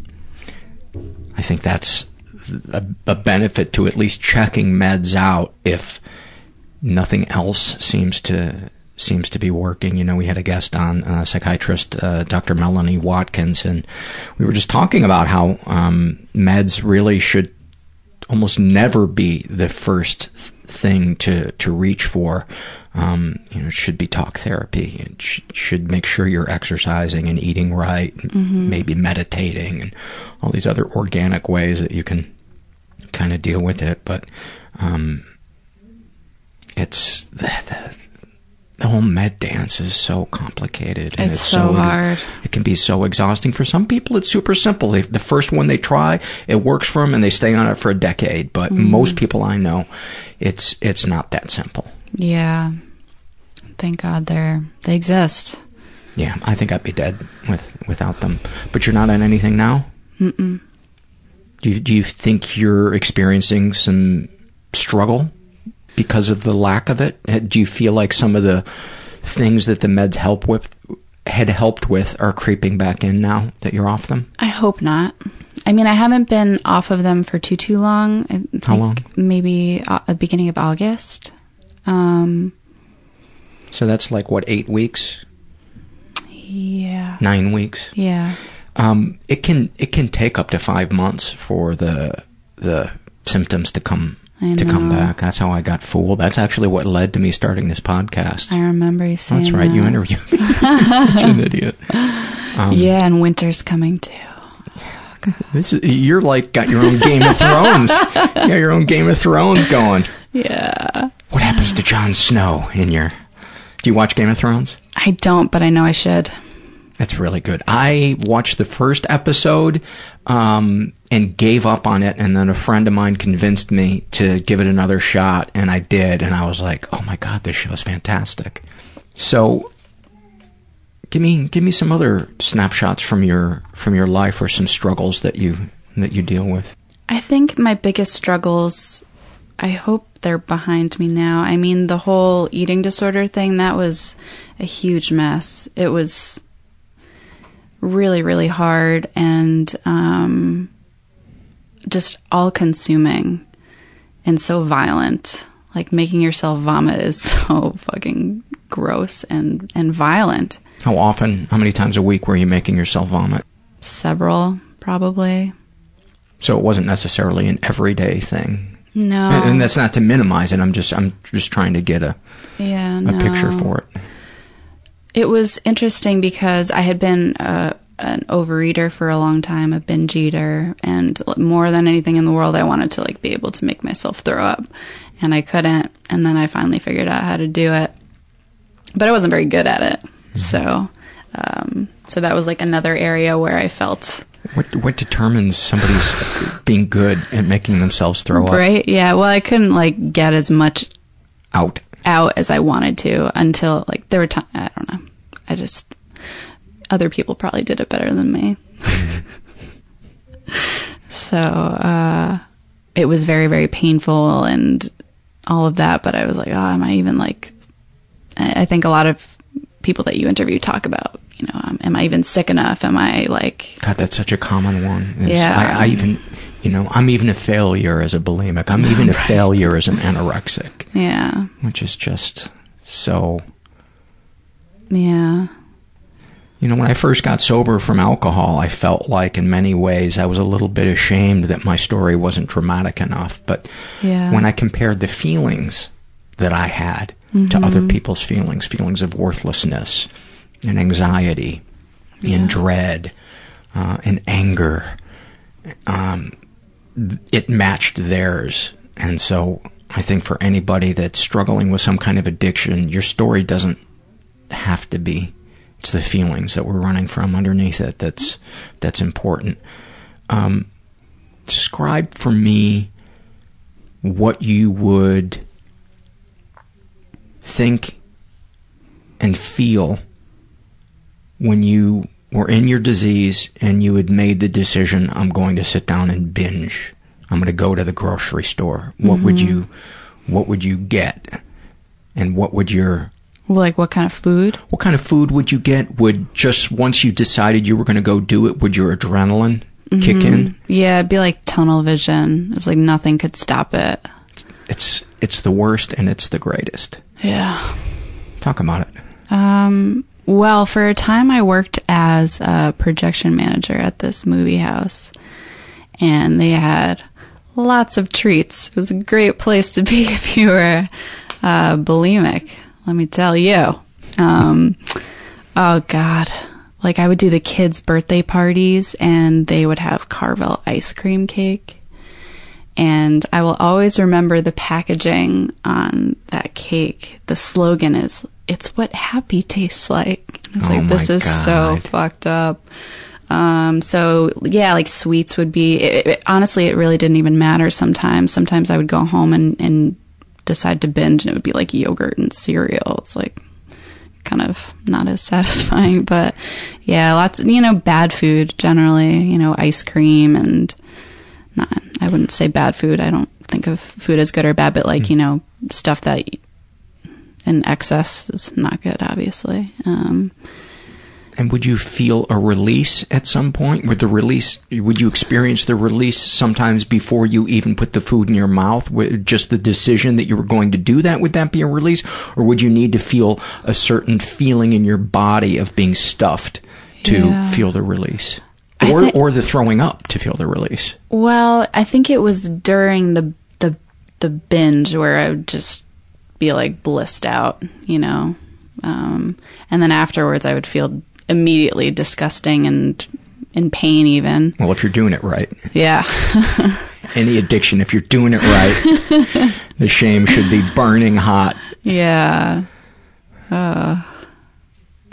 I think that's a, a benefit to at least checking meds out if nothing else seems to seems to be working. You know, we had a guest on, uh, psychiatrist uh, Dr. Melanie Watkins, and we were just talking about how um, meds really should almost never be the first th- thing to to reach for. Um, you know, it should be talk therapy. It sh- should make sure you're exercising and eating right, and Mhm. maybe meditating, and all these other organic ways that you can kind of deal with it. But um, it's the, the, the whole med dance is so complicated and It's it's, so hard. it can be so exhausting for some people it's super simple they, the first one they try it works for them and they stay on it for a decade but Mhm. most people i know it's it's not that simple Yeah. Thank God they're they exist. yeah i think i'd be dead with without them but you're not on anything now Mm-mm. Do you, do you think you're experiencing some struggle because of the lack of it do you feel like some of the things that the meds help with had helped with are creeping back in now that you're off them I hope not. I mean, I haven't been off of them for too too long. I think How long? Maybe uh, the beginning of August. Um, so that's like what eight weeks yeah. nine weeks Yeah. Um, it can it can take up to five months for the the symptoms to come to come back. That's how I got fooled. That's actually what led to me starting this podcast. I remember you saying That's right. You interviewed me. Such an idiot. Um, yeah, and winter's coming too. This is, you're like got your own Game of Thrones. you got your own Game of Thrones going. Yeah. What happens to Jon Snow in your? Do you watch Game of Thrones? I don't, but I know I should. That's really good. I watched the first episode um, and gave up on it, and then a friend of mine convinced me to give it another shot, and I did, and I was like, "Oh my god, this show's fantastic!" So, give me give me some other snapshots from your from your life or some struggles that you that you deal with. I think my biggest struggles I hope they're behind me now. I mean, the whole eating disorder thing, that was a huge mess. It was really, really hard and um, just all consuming and so violent. Like making yourself vomit is so fucking gross and, and violent. How often, how many times a week were you making yourself vomit? Several, probably. So it wasn't necessarily an everyday thing. No. And, and that's not to minimize it. I'm just I'm just trying to get a yeah, a no. picture for it. It was interesting because I had been uh, an overeater for a long time, a binge eater, and more than anything in the world, I wanted to like be able to make myself throw up, and I couldn't. And then I finally figured out how to do it, but I wasn't very good at it. Mm-hmm. So, um, so that was like another area where I felt what what determines somebody's being good at making themselves throw up? Right? Yeah. Well, I couldn't like get as much out out as I wanted to until like there were times I don't know. I just other people probably did it better than me. so uh, it was very very painful and all of that. But I was like, oh, am I even like? I, I think a lot of people that you interview talk about you know, um, am I even sick enough? Am I like? God, that's such a common one. It's, yeah, I, I, even, you know, I'm even a failure as a bulimic. I'm even a failure as an anorexic. Yeah, which is just so. Yeah. You know, when I first got sober from alcohol, I felt like in many ways I was a little bit ashamed that my story wasn't dramatic enough. But yeah. when I compared the feelings that I had mm-hmm. to other people's feelings, feelings of worthlessness, and anxiety, yeah. and dread, uh, and anger. Um, it matched theirs, and so I think for anybody that's struggling with some kind of addiction, your story doesn't have to be. It's the feelings that we're running from underneath it that's that's important. Um, describe for me what you would think and feel when you were in your disease and you had made the decision, I'm going to sit down and binge. I'm going to go to the grocery store. What mm-hmm. would you, what would you get? And what would your like what kind of food? What kind of food would you get? Would just once you decided you were going to go do it, would your adrenaline mm-hmm. kick in? Yeah, it'd be like tunnel vision. It's like nothing could stop it. It's it's the worst and it's the greatest. Yeah. Talk about it. Um well, for a time, I worked as a projection manager at this movie house, and they had lots of treats. It was a great place to be if you were uh, bulimic, let me tell you. Um, oh, God. Like, I would do the kids' birthday parties, and they would have Carvel ice cream cake. And I will always remember the packaging on that cake. The slogan is it's what happy tastes like. It's oh like this is God. so fucked up. Um, so yeah, like sweets would be. It, it, honestly, it really didn't even matter. Sometimes, sometimes I would go home and, and decide to binge, and it would be like yogurt and cereal. It's like kind of not as satisfying, but yeah, lots. You know, bad food generally. You know, ice cream and not. I wouldn't say bad food. I don't think of food as good or bad, but like mm. you know, stuff that in excess is not good, obviously. Um, and would you feel a release at some point? Would the release? Would you experience the release sometimes before you even put the food in your mouth? Just the decision that you were going to do that would that be a release, or would you need to feel a certain feeling in your body of being stuffed to yeah. feel the release, or th- or the throwing up to feel the release? Well, I think it was during the the the binge where I just be like blissed out, you know. Um, and then afterwards, I would feel immediately disgusting and in pain, even. Well, if you're doing it right. Yeah. Any addiction, if you're doing it right, the shame should be burning hot. Yeah. Uh,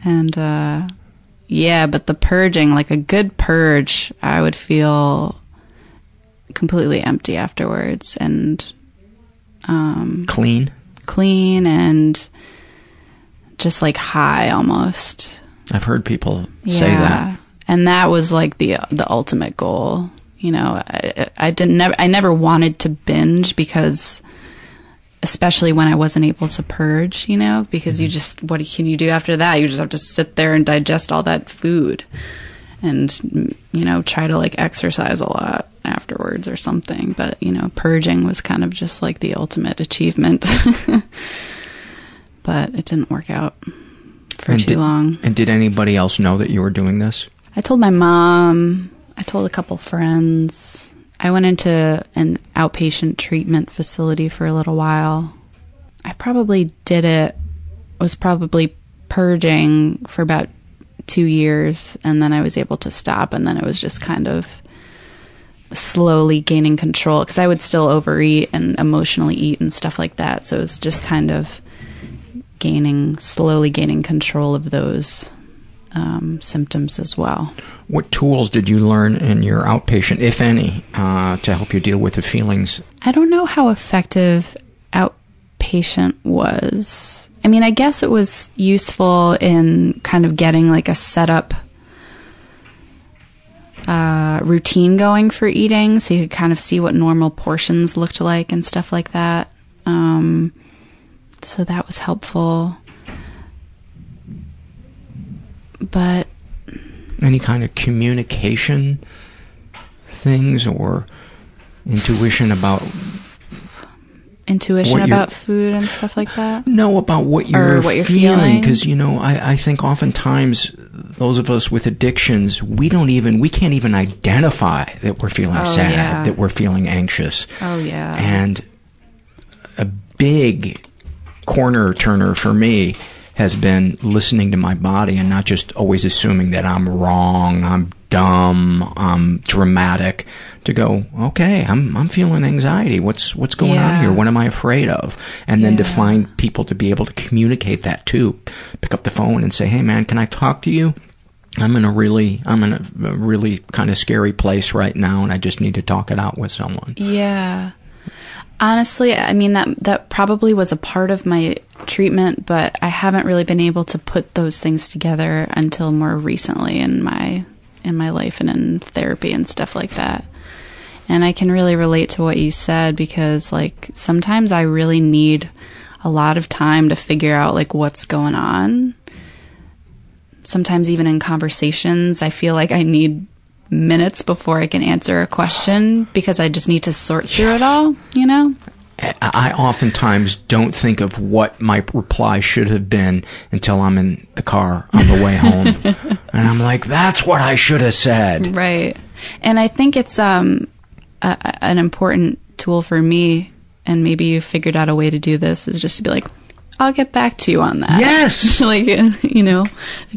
and, uh, yeah, but the purging, like a good purge, I would feel completely empty afterwards and um, clean clean and just like high almost. I've heard people yeah. say that. And that was like the the ultimate goal. You know, I, I didn't never I never wanted to binge because especially when I wasn't able to purge, you know, because mm-hmm. you just what can you do after that? You just have to sit there and digest all that food and you know, try to like exercise a lot afterwards or something. But, you know, purging was kind of just like the ultimate achievement. but it didn't work out for and too did, long. And did anybody else know that you were doing this? I told my mom. I told a couple friends. I went into an outpatient treatment facility for a little while. I probably did it, was probably purging for about two years, and then I was able to stop, and then it was just kind of slowly gaining control because I would still overeat and emotionally eat and stuff like that. So it was just kind of gaining, slowly gaining control of those um, symptoms as well. What tools did you learn in your outpatient, if any, uh, to help you deal with the feelings? I don't know how effective outpatient was. I mean, I guess it was useful in kind of getting like a setup uh, routine going for eating, so you could kind of see what normal portions looked like and stuff like that. Um, so that was helpful. But any kind of communication things or intuition about intuition about food and stuff like that? No, about what you're, what you're feeling. Because you know, I, I think oftentimes those of us with addictions, we don't even we can't even identify that we're feeling oh, sad, yeah. that we're feeling anxious. Oh yeah. And a big corner turner for me has been listening to my body and not just always assuming that I'm wrong, I'm dumb, I'm dramatic. To go, okay, I'm I'm feeling anxiety. What's what's going yeah. on here? What am I afraid of? And then yeah. to find people to be able to communicate that too. Pick up the phone and say, hey man, can I talk to you? I'm in a really I'm in a really kind of scary place right now, and I just need to talk it out with someone. Yeah. Honestly, I mean that that probably was a part of my treatment, but I haven't really been able to put those things together until more recently in my in my life and in therapy and stuff like that. And I can really relate to what you said because like sometimes I really need a lot of time to figure out like what's going on. Sometimes even in conversations, I feel like I need minutes before I can answer a question because I just need to sort through yes. it all, you know? I oftentimes don't think of what my reply should have been until I'm in the car on the way home. and I'm like, that's what I should have said. Right. And I think it's um, a, an important tool for me, and maybe you figured out a way to do this, is just to be like, I'll get back to you on that. Yes. like, you know.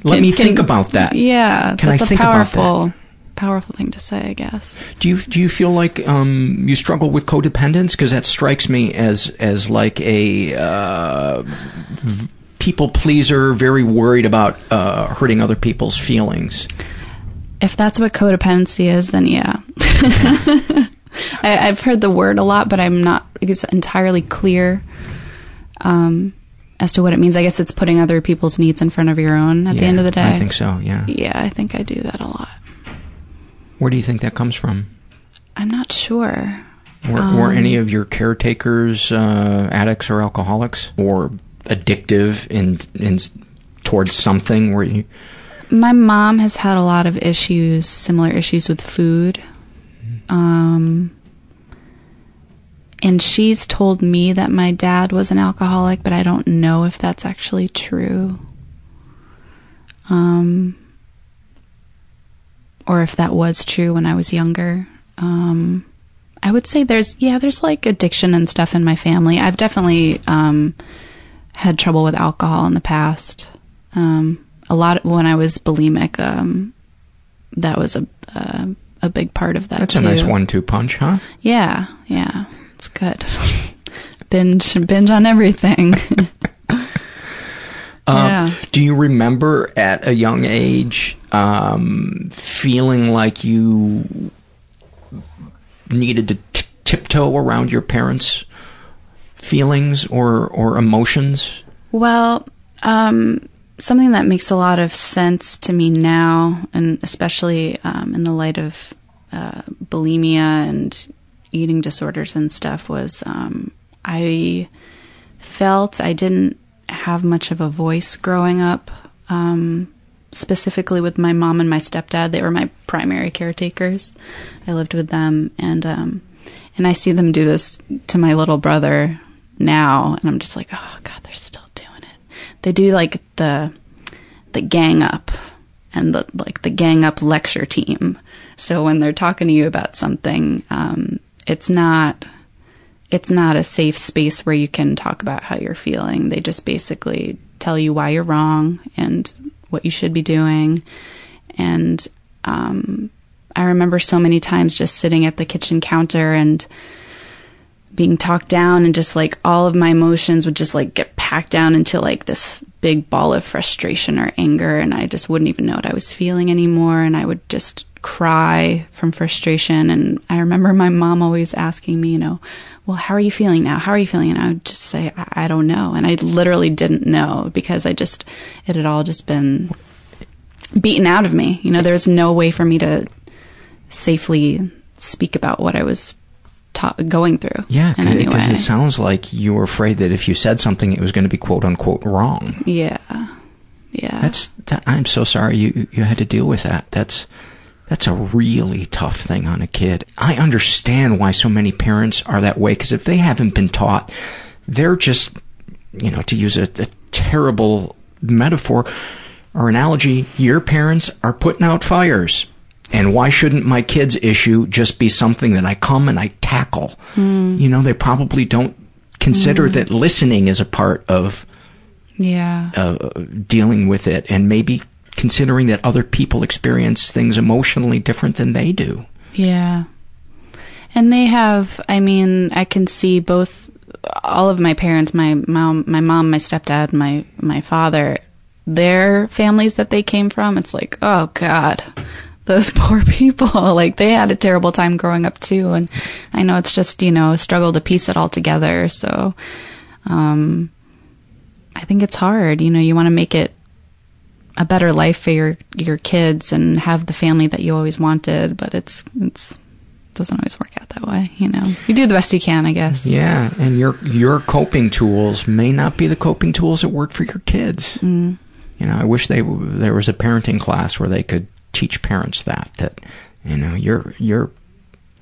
Let can, me think can, about that. Yeah. Can that's I think a powerful, about that? powerful thing to say, I guess. Do you do you feel like um, you struggle with codependence? Because that strikes me as as like a uh, v- people pleaser, very worried about uh, hurting other people's feelings. If that's what codependency is, then yeah. I, have heard the word a lot, but I'm not entirely clear um, as to what it means. I guess it's putting other people's needs in front of your own at yeah, the end of the day. I think so, yeah. Yeah, I think I do that a lot. Where do you think that comes from? I'm not sure. Were, um, were any of your caretakers uh, addicts or alcoholics or addictive in in towards something? Where you? My mom has had a lot of issues, similar issues with food. Um, and she's told me that my dad was an alcoholic, but I don't know if that's actually true. Um, or if that was true when I was younger. Um, I would say there's yeah, there's like addiction and stuff in my family. I've definitely um, had trouble with alcohol in the past. Um, a lot of, when I was bulimic. Um, that was a, a, a big part of that. That's too. a nice one-two punch, huh? Yeah, yeah, it's good. binge binge on everything. Uh, yeah. Do you remember at a young age um, feeling like you needed to t- tiptoe around your parents' feelings or or emotions? Well, um, something that makes a lot of sense to me now, and especially um, in the light of uh, bulimia and eating disorders and stuff, was um, I felt I didn't have much of a voice growing up. Um, specifically with my mom and my stepdad, they were my primary caretakers. I lived with them, and um, and I see them do this to my little brother now, and I'm just like, oh god, they're still doing it. They do like the the gang up and the like the gang up lecture team. So when they're talking to you about something, um, it's not it's not a safe space where you can talk about how you're feeling. They just basically tell you why you're wrong and what you should be doing. And um, I remember so many times just sitting at the kitchen counter and being talked down, and just like all of my emotions would just like get packed down into like this big ball of frustration or anger. And I just wouldn't even know what I was feeling anymore. And I would just cry from frustration. And I remember my mom always asking me, you know, well, how are you feeling now? How are you feeling? And I would just say, I, I don't know. And I literally didn't know because I just, it had all just been beaten out of me. You know, there was no way for me to safely speak about what I was going through. Yeah, because it sounds like you were afraid that if you said something, it was going to be quote unquote wrong. Yeah, yeah. That's. That, I'm so sorry you you had to deal with that. That's that's a really tough thing on a kid. I understand why so many parents are that way because if they haven't been taught, they're just, you know, to use a, a terrible metaphor or analogy, your parents are putting out fires. And why shouldn't my kid's issue just be something that I come and I tackle? Mm. You know, they probably don't consider mm. that listening is a part of yeah uh, dealing with it, and maybe considering that other people experience things emotionally different than they do. Yeah. And they have, I mean, I can see both all of my parents, my mom, my mom, my stepdad, my my father, their families that they came from, it's like, oh god, those poor people. like they had a terrible time growing up too and I know it's just, you know, a struggle to piece it all together. So um I think it's hard. You know, you want to make it a better life for your your kids and have the family that you always wanted, but it's it's doesn't always work out that way, you know. You do the best you can, I guess. Yeah, and your your coping tools may not be the coping tools that work for your kids. Mm. You know, I wish they there was a parenting class where they could teach parents that that you know, you're you're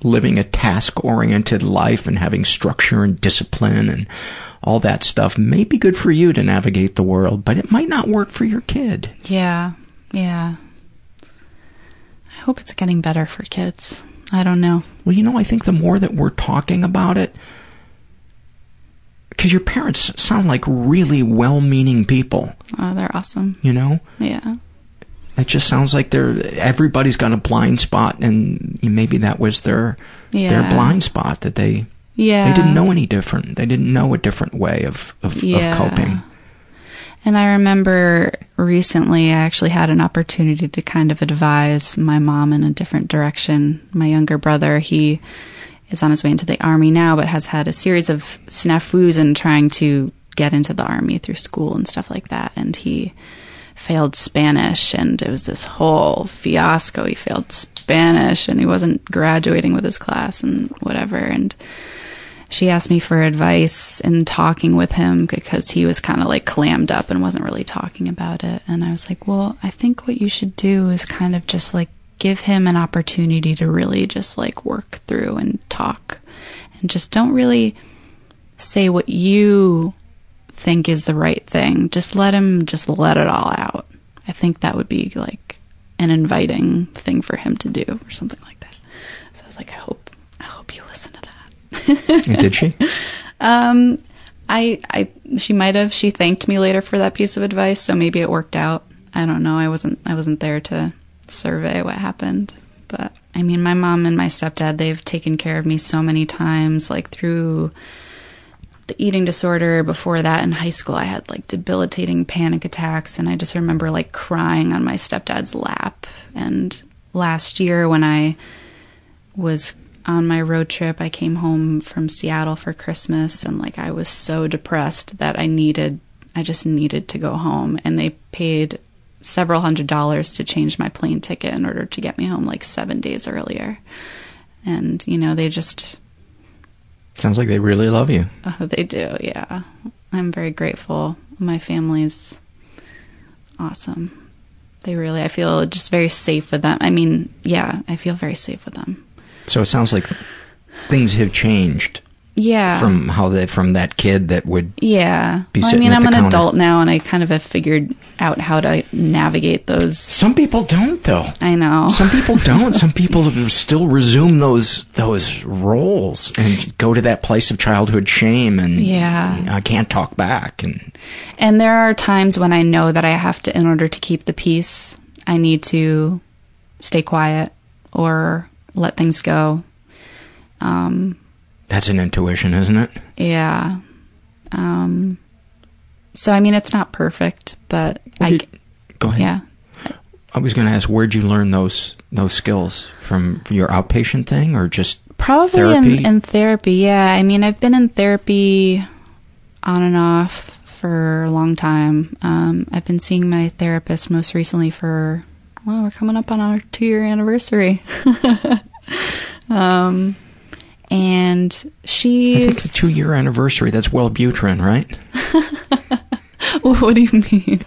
living a task oriented life and having structure and discipline and all that stuff may be good for you to navigate the world, but it might not work for your kid. Yeah, yeah. I hope it's getting better for kids. I don't know. Well, you know, I think the more that we're talking about it, because your parents sound like really well meaning people. Oh, they're awesome. You know? Yeah. It just sounds like they're everybody's got a blind spot, and maybe that was their yeah. their blind spot that they yeah they didn't know any different. They didn't know a different way of of, yeah. of coping. And I remember recently I actually had an opportunity to kind of advise my mom in a different direction. My younger brother, he is on his way into the army now, but has had a series of snafus in trying to get into the army through school and stuff like that. And he failed Spanish, and it was this whole fiasco. He failed Spanish, and he wasn't graduating with his class, and whatever. And she asked me for advice in talking with him because he was kind of like clammed up and wasn't really talking about it. And I was like, well, I think what you should do is kind of just like give him an opportunity to really just like work through and talk and just don't really say what you think is the right thing. Just let him just let it all out. I think that would be like an inviting thing for him to do or something like that. So I was like, I hope I hope you listen to that. Did she? Um I I she might have. She thanked me later for that piece of advice, so maybe it worked out. I don't know. I wasn't I wasn't there to survey what happened. But I mean, my mom and my stepdad, they've taken care of me so many times like through the eating disorder. Before that, in high school, I had like debilitating panic attacks, and I just remember like crying on my stepdad's lap. And last year, when I was on my road trip, I came home from Seattle for Christmas, and like I was so depressed that I needed I just needed to go home. And they paid several hundred dollars to change my plane ticket in order to get me home like seven days earlier. And, you know, they just. Sounds like they really love you. Oh, they do, yeah. I'm very grateful. My family's awesome. They really, I feel just very safe with them. I mean, yeah, I feel very safe with them. So it sounds like things have changed yeah. From how they from that kid that would yeah. be well, i mean i'm an counter. adult now and i kind of have figured out how to navigate those some people don't though. I know. Some people don't. Some people still resume those those roles and go to that place of childhood shame and Yeah. i can't talk back and and there are times when i know that i have to in order to keep the peace i need to stay quiet or let things go. Um that's an intuition isn't it yeah um so i mean it's not perfect but i go ahead yeah i was going to ask where'd you learn those those skills from your outpatient thing or just Probably therapy In, in therapy, yeah. I mean, I've been in therapy on and off for a long time. Um, I've been seeing my therapist most recently for, well, we're coming up on our two year anniversary. um, and I she's. think the two year anniversary, that's Wellbutrin, right? what do you mean?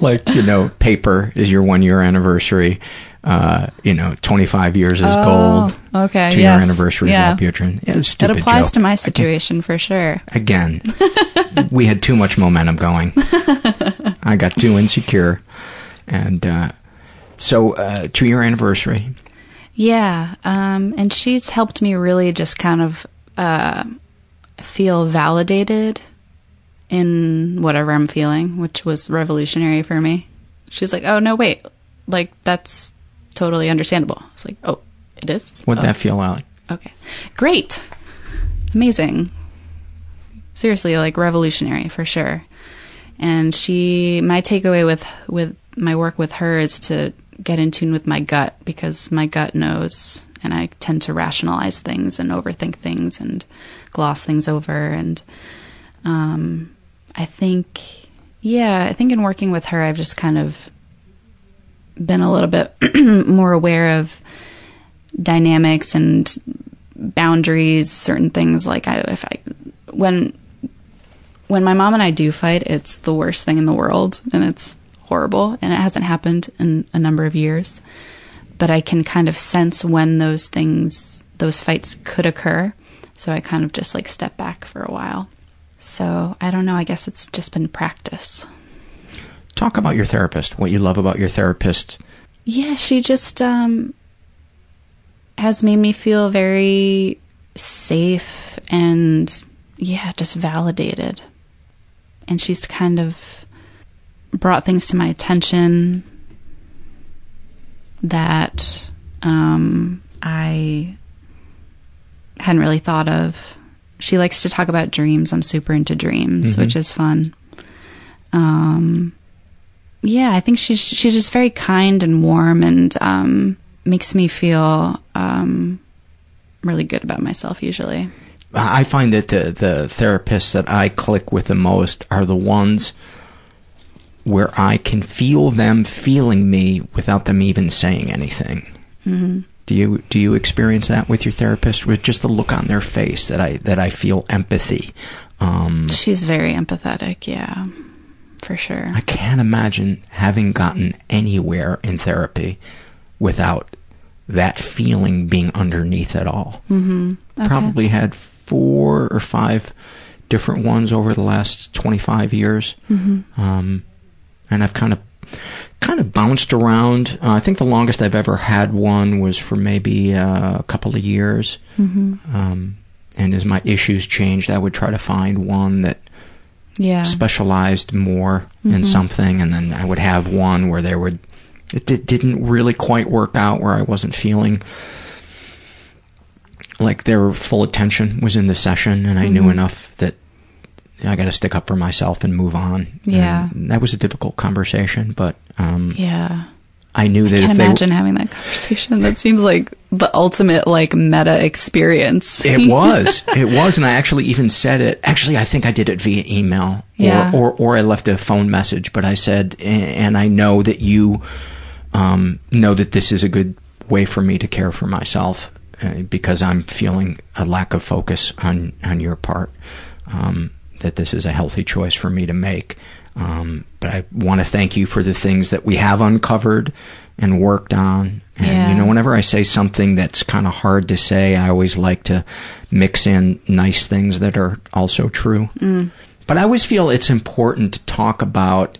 like, you know, paper is your one year anniversary. Uh, you know, 25 years is Oh, gold. okay, Two year yes, anniversary yeah. of Wellbutrin. Yeah, It stupid applies joke. to my I situation for sure. Again, we had too much momentum going. I got too insecure. And uh, so, uh, two year anniversary. Yeah, um, and she's helped me really just kind of uh, feel validated in whatever I'm feeling, which was revolutionary for me. She's like, "Oh no, wait, like that's totally understandable." I was like, "Oh, it is." What'd Oh, that feel like? Okay, great, amazing. Seriously, like revolutionary for sure. And she, my takeaway with with my work with her is to get in tune with my gut because my gut knows, and I tend to rationalize things and overthink things and gloss things over. And um, I think, yeah, I think in working with her, I've just kind of been a little bit more aware of dynamics and boundaries, certain things. Like I, if I, when when my mom and I do fight, it's the worst thing in the world, and it's horrible, and it hasn't happened in a number of years. But I can kind of sense when those things, those fights could occur. So I kind of just like step back for a while. So I don't know. I guess it's just been practice. Talk about your therapist, what you love about your therapist. Yeah, she just um, has made me feel very safe and, yeah, just validated. And she's kind of brought things to my attention that um, I hadn't really thought of. She likes to talk about dreams. I'm super into dreams, Mhm. which is fun. Um, yeah, I think she's she's just very kind and warm and um, makes me feel um, really good about myself. Usually, I find that the, the therapists that I click with the most are the ones where I can feel them feeling me without them even saying anything. hmm Do you do you experience that with your therapist with just the look on their face that I that I feel empathy? Um, she's very empathetic. Yeah, for sure. I can't imagine having gotten anywhere in therapy without that feeling being underneath it all. hmm Okay. Probably had four or five different ones over the last 25 years. Mhm. Um, and I've kind of kind of bounced around. Uh, I think the longest I've ever had one was for maybe uh, a couple of years. Mhm. Um, and as my issues changed, I would try to find one that Yeah. specialized more in Mhm. something, and then I would have one where there would it di- didn't really quite work out, where I wasn't feeling like their full attention was in the session, and I knew Mhm. enough that I got to stick up for myself and move on. Yeah. And that was a difficult conversation, but um, Yeah. I knew that I if can they imagine having that conversation. That seems like the ultimate like meta experience. It was. it was, and I actually even said it. Actually, I think I did it via email, Yeah. or, or or I left a phone message. But I said, and I know that you um, know that this is a good way for me to care for myself uh, because I'm feeling a lack of focus on on your part. Um, that this is a healthy choice for me to make. Um, but I want to thank you for the things that we have uncovered and worked on. And Yeah. you know, whenever I say something that's kind of hard to say, I always like to mix in nice things that are also true. Mm. But I always feel it's important to talk about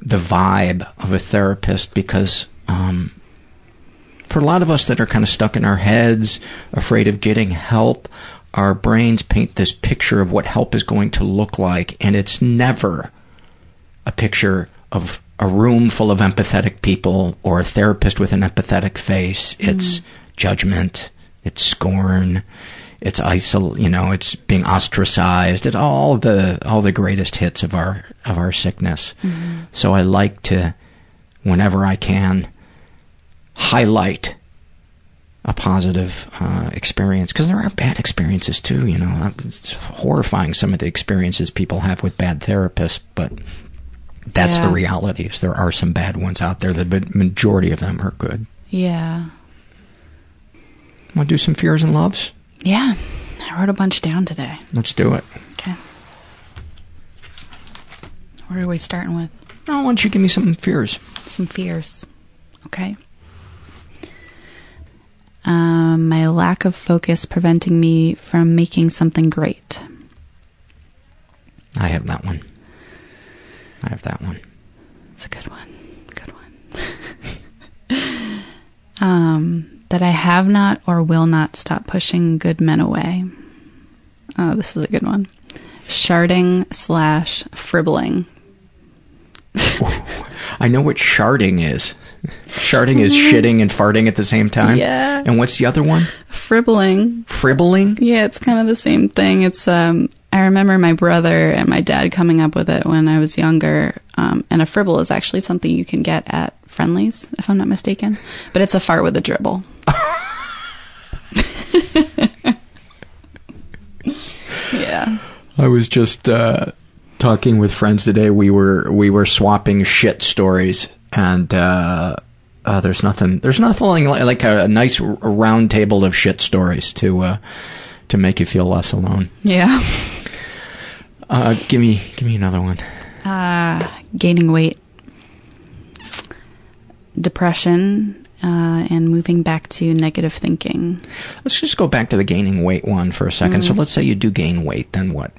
the vibe of a therapist because um, for a lot of us that are kind of stuck in our heads, afraid of getting help, our brains paint this picture of what help is going to look like, and it's never a picture of a room full of empathetic people or a therapist with an empathetic face. Mm-hmm. It's judgment, it's scorn, it's isol you know, it's being ostracized, it all the all the greatest hits of our of our sickness. Mm-hmm. So I like to whenever I can highlight a positive uh, experience because there are bad experiences too. You know, it's horrifying some of the experiences people have with bad therapists, but that's Yeah. the reality. Is there are some bad ones out there. The majority of them are good. Yeah. Want to do some fears and loves? Yeah. I wrote a bunch down today. Let's do it. Okay. Where are we starting with? Oh, why don't you give me some fears? Some fears. Okay. Um, my lack of focus preventing me from making something great. I have that one. I have that one. It's a good one. Good one. um, that I have not or will not stop pushing good men away. Oh, this is a good one. Sharding slash fribbling. I know what sharding is. Sharding is shitting and farting at the same time. Yeah. And what's the other one? Fribbling. Fribbling? Yeah, it's kind of the same thing. It's um I remember my brother and my dad coming up with it when I was younger. Um, and a fribble is actually something you can get at Friendly's, if I'm not mistaken. But it's a fart with a dribble. yeah. I was just uh, talking with friends today. We were we were swapping shit stories, and uh, uh, there's nothing there's nothing like, like a, a nice round table of shit stories to uh, to make you feel less alone. Yeah. Uh, give me give me another one. Uh, gaining weight, depression, uh, and moving back to negative thinking. Let's just go back to the gaining weight one for a second. So let's say you do gain weight, then what?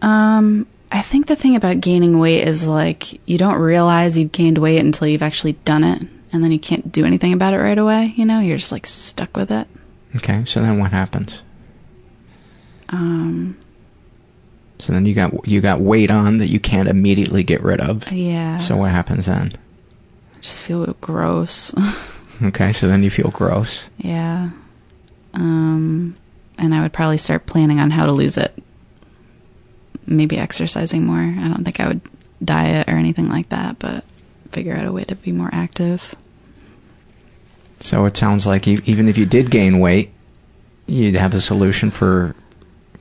Um, I think the thing about gaining weight is like you don't realize you've gained weight until you've actually done it, and then you can't do anything about it right away. You know, you're just like stuck with it. Okay, so then what happens? Um, So then you got you got weight on that you can't immediately get rid of. yeah. So what happens then? I just feel gross. Okay, so then you feel gross. yeah. Um, and I would probably start planning on how to lose it. Maybe exercising more. I don't think I would diet or anything like that, but figure out a way to be more active. So it sounds like you, even if you did gain weight, you'd have a solution for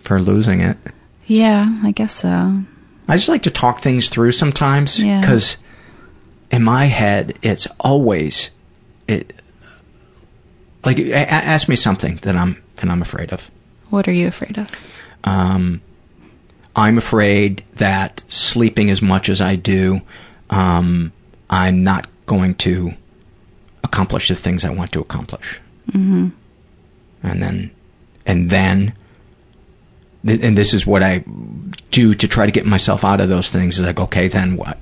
for losing it. Yeah, I guess so. I just like to talk things through sometimes Yeah. because in my head it's always it like ask me something that I'm that I'm afraid of. What are you afraid of? Um, I'm afraid that sleeping as much as I do, um, I'm not going to accomplish the things I want to accomplish. Mm-hmm. and then and then th- and this is what I do to try to get myself out of those things is like okay then what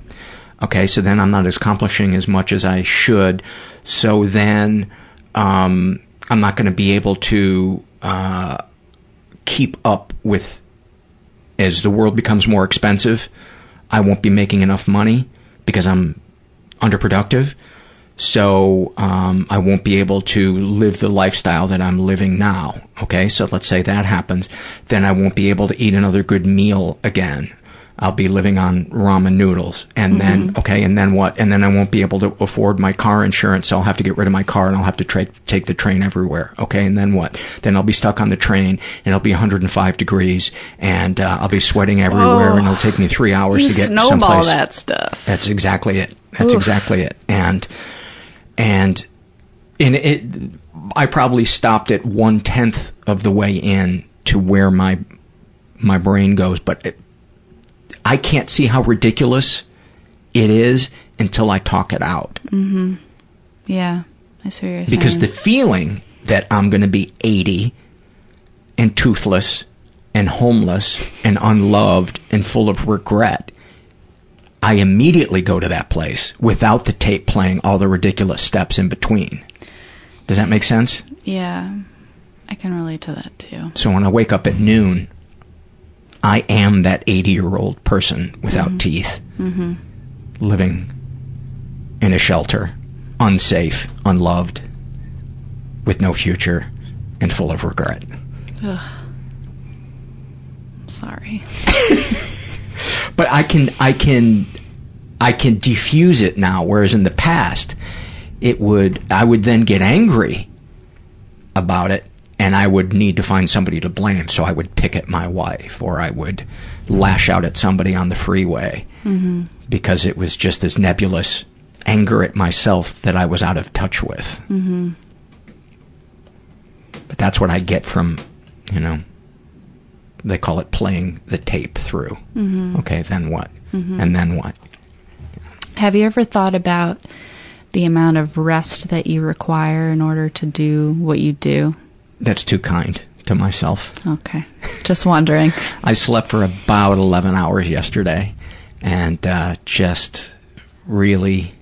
okay so then I'm not accomplishing as much as I should so then um, I'm not going to be able to uh, keep up with as the world becomes more expensive I won't be making enough money because I'm underproductive so um, I won't be able to live the lifestyle that I'm living now. Okay, so let's say that happens, then I won't be able to eat another good meal again. I'll be living on ramen noodles. And then, okay, and then what? And then I won't be able to afford my car insurance, so I'll have to get rid of my car and I'll have to tra- take the train everywhere. Okay, and then what? Then I'll be stuck on the train and it'll be 105 degrees and uh, I'll be sweating everywhere Oh. and it'll take me three hours You to get snowball someplace. that stuff. That's exactly it. That's Oof. exactly it. And and in it, I probably stopped at one tenth of the way in to where my my brain goes, but it, I can't see how ridiculous it is until I talk it out. Mm-hmm. Yeah, I see what you're Because the feeling that I'm going to be 80 and toothless and homeless and unloved and full of regret, I immediately go to that place without the tape playing all the ridiculous steps in between. Does that make sense? yeah, I can relate to that too. So when I wake up at noon, I am that 80 year old person without teeth, Mm-hmm. living in a shelter, unsafe, unloved, with no future, and full of regret. Ugh. Sorry. But I can, I can, I can diffuse it now, whereas in the past, it would, I would then get angry about it and I would need to find somebody to blame. So I would pick at my wife or I would lash out at somebody on the freeway Mm-hmm. because it was just this nebulous anger at myself that I was out of touch with. Mm-hmm. But that's what I get from, you know, they call it playing the tape through. Mhm. Okay, then what? Mhm. And then what? Have you ever thought about the amount of rest that you require in order to do what you do? That's too kind to myself. Okay. Just wondering. I slept for about 11 hours yesterday and uh, just really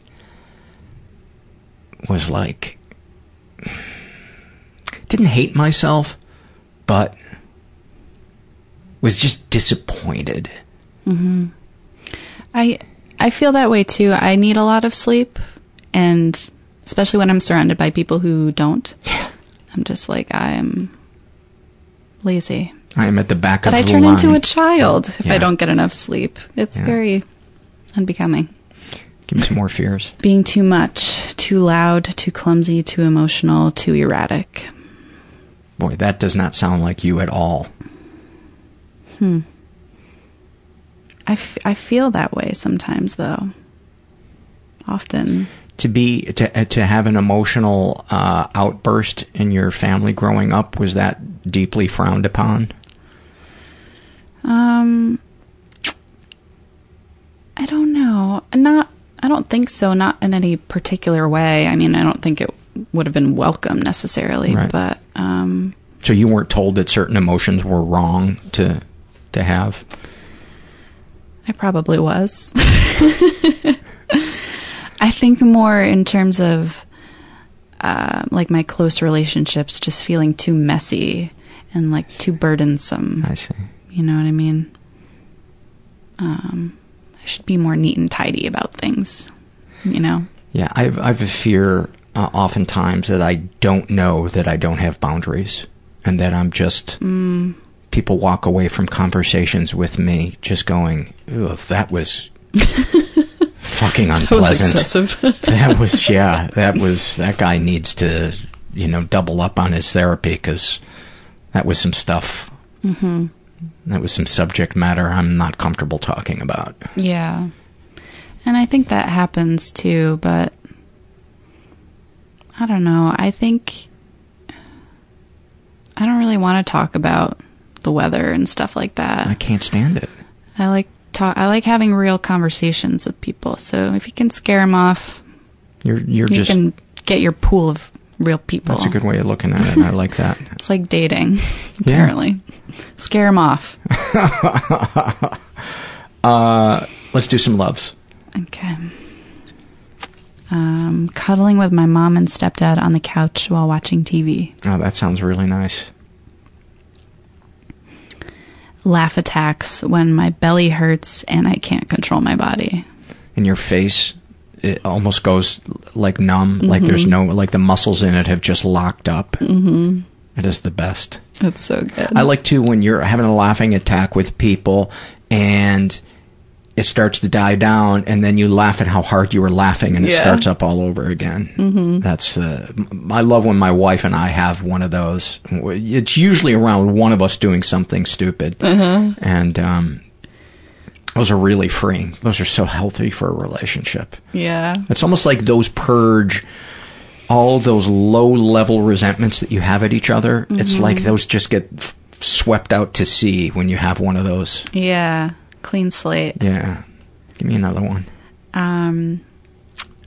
was like, didn't hate myself, but was just disappointed. hmm I I feel that way too. I need a lot of sleep, and especially when I'm surrounded by people who don't. I'm just like I'm lazy. I am at the back But of I the turn line. into a child if I don't get enough sleep. It's Yeah. very unbecoming. Give me some more fears. Being too much, too loud, too clumsy, too emotional, too erratic. Boy, that does not sound like you at all. Hmm. I, f- I feel that way sometimes, though. Often. To be to to have an emotional uh, outburst in your family growing up was that deeply frowned upon? Um, I don't know. Not. I don't think so. Not in any particular way. I mean, I don't think it would have been welcome necessarily, Right. but um, So you weren't told that certain emotions were wrong to to have. I probably was. I think more in terms of uh, like my close relationships just feeling too messy and like too burdensome. I see. You know what I mean? Um, I should be more neat and tidy about things. You know? Yeah, I've I've a fear uh, oftentimes that I don't know that I don't have boundaries and that I'm just Mm. people walk away from conversations with me just going, "Ugh, that was fucking That was unpleasant." excessive. that was yeah, that was that guy needs to, you know, double up on his therapy cuz that was some stuff. hmm That was some subject matter I'm not comfortable talking about. Yeah. And I think that happens too, but I don't know. I think I don't really want to talk about the weather and stuff like that. I can't stand it. I like talk I like having real conversations with people. So if you can scare them off, You're you're you just can get your pool of real people. That's a good way of looking at it. I like that. It's like dating, apparently. Scare them off. uh, let's do some loves. Okay. Um, cuddling with my mom and stepdad on the couch while watching TV. Oh, that sounds really nice. Laugh attacks when my belly hurts and I can't control my body. And your face, it almost goes like numb. Like there's Mhm. no, like the muscles in it have just locked up. Mm-hmm. It is the best. That's so good. I like too when you're having a laughing attack with people and it starts to die down, and then you laugh at how hard you were laughing, and it Yeah. starts up all over again. Mhm. That's the. I love when my wife and I have one of those. It's usually around one of us doing something stupid, Uh-huh. and um, those are really freeing. Those are so healthy for a relationship. Yeah. It's almost like those purge all those low level resentments that you have at each other. It's Mhm. like those just get f- swept out to sea when you have one of those. Yeah. Clean slate. Yeah. Give me another one. Um,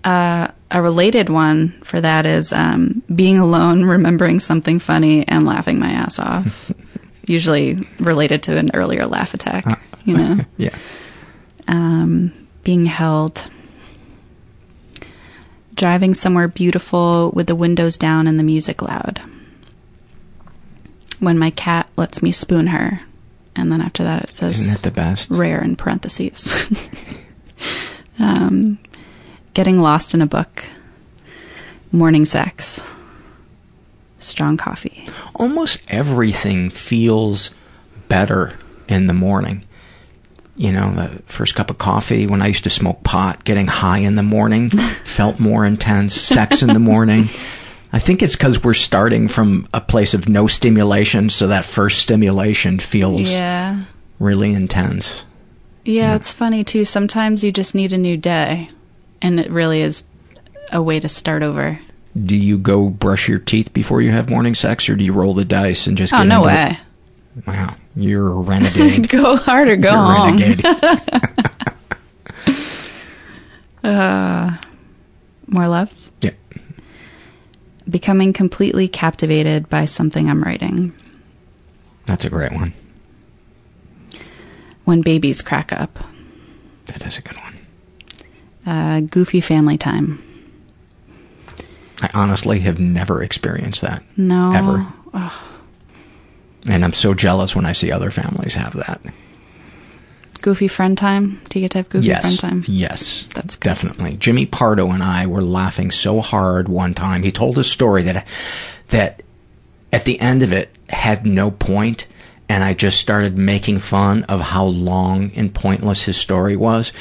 uh, a related one for that is um, being alone, remembering something funny, and laughing my ass off. Usually related to an earlier laugh attack, you know. yeah. Um, being held. Driving somewhere beautiful with the windows down and the music loud. When my cat lets me spoon her. And then after that it says Isn't that the best? rare in parentheses. um, getting lost in a book. Morning sex. Strong coffee. Almost everything feels better in the morning. You know, the first cup of coffee when I used to smoke pot, getting high in the morning felt more intense. Sex in the morning. I think it's because we're starting from a place of no stimulation, so that first stimulation feels Yeah. really intense. Yeah, it's funny too. Sometimes you just need a new day, and it really is a way to start over. Do you go brush your teeth before you have morning sex, or do you roll the dice and just? Oh, get no way. It? Wow, you're a renegade. go hard or go You're home. renegade. uh, more loves? Yeah. Becoming completely captivated by something I'm writing. That's a great one. When babies crack up. That is a good one. Uh, goofy family time. I honestly have never experienced that. No. Ever. Ugh. And I'm so jealous when I see other families have that. Goofy friend time. Do you get to have goofy yes. friend time? Yes. That's definitely. Jimmy Pardo and I were laughing so hard one time. He told a story that that at the end of it had no point and I just started making fun of how long and pointless his story was.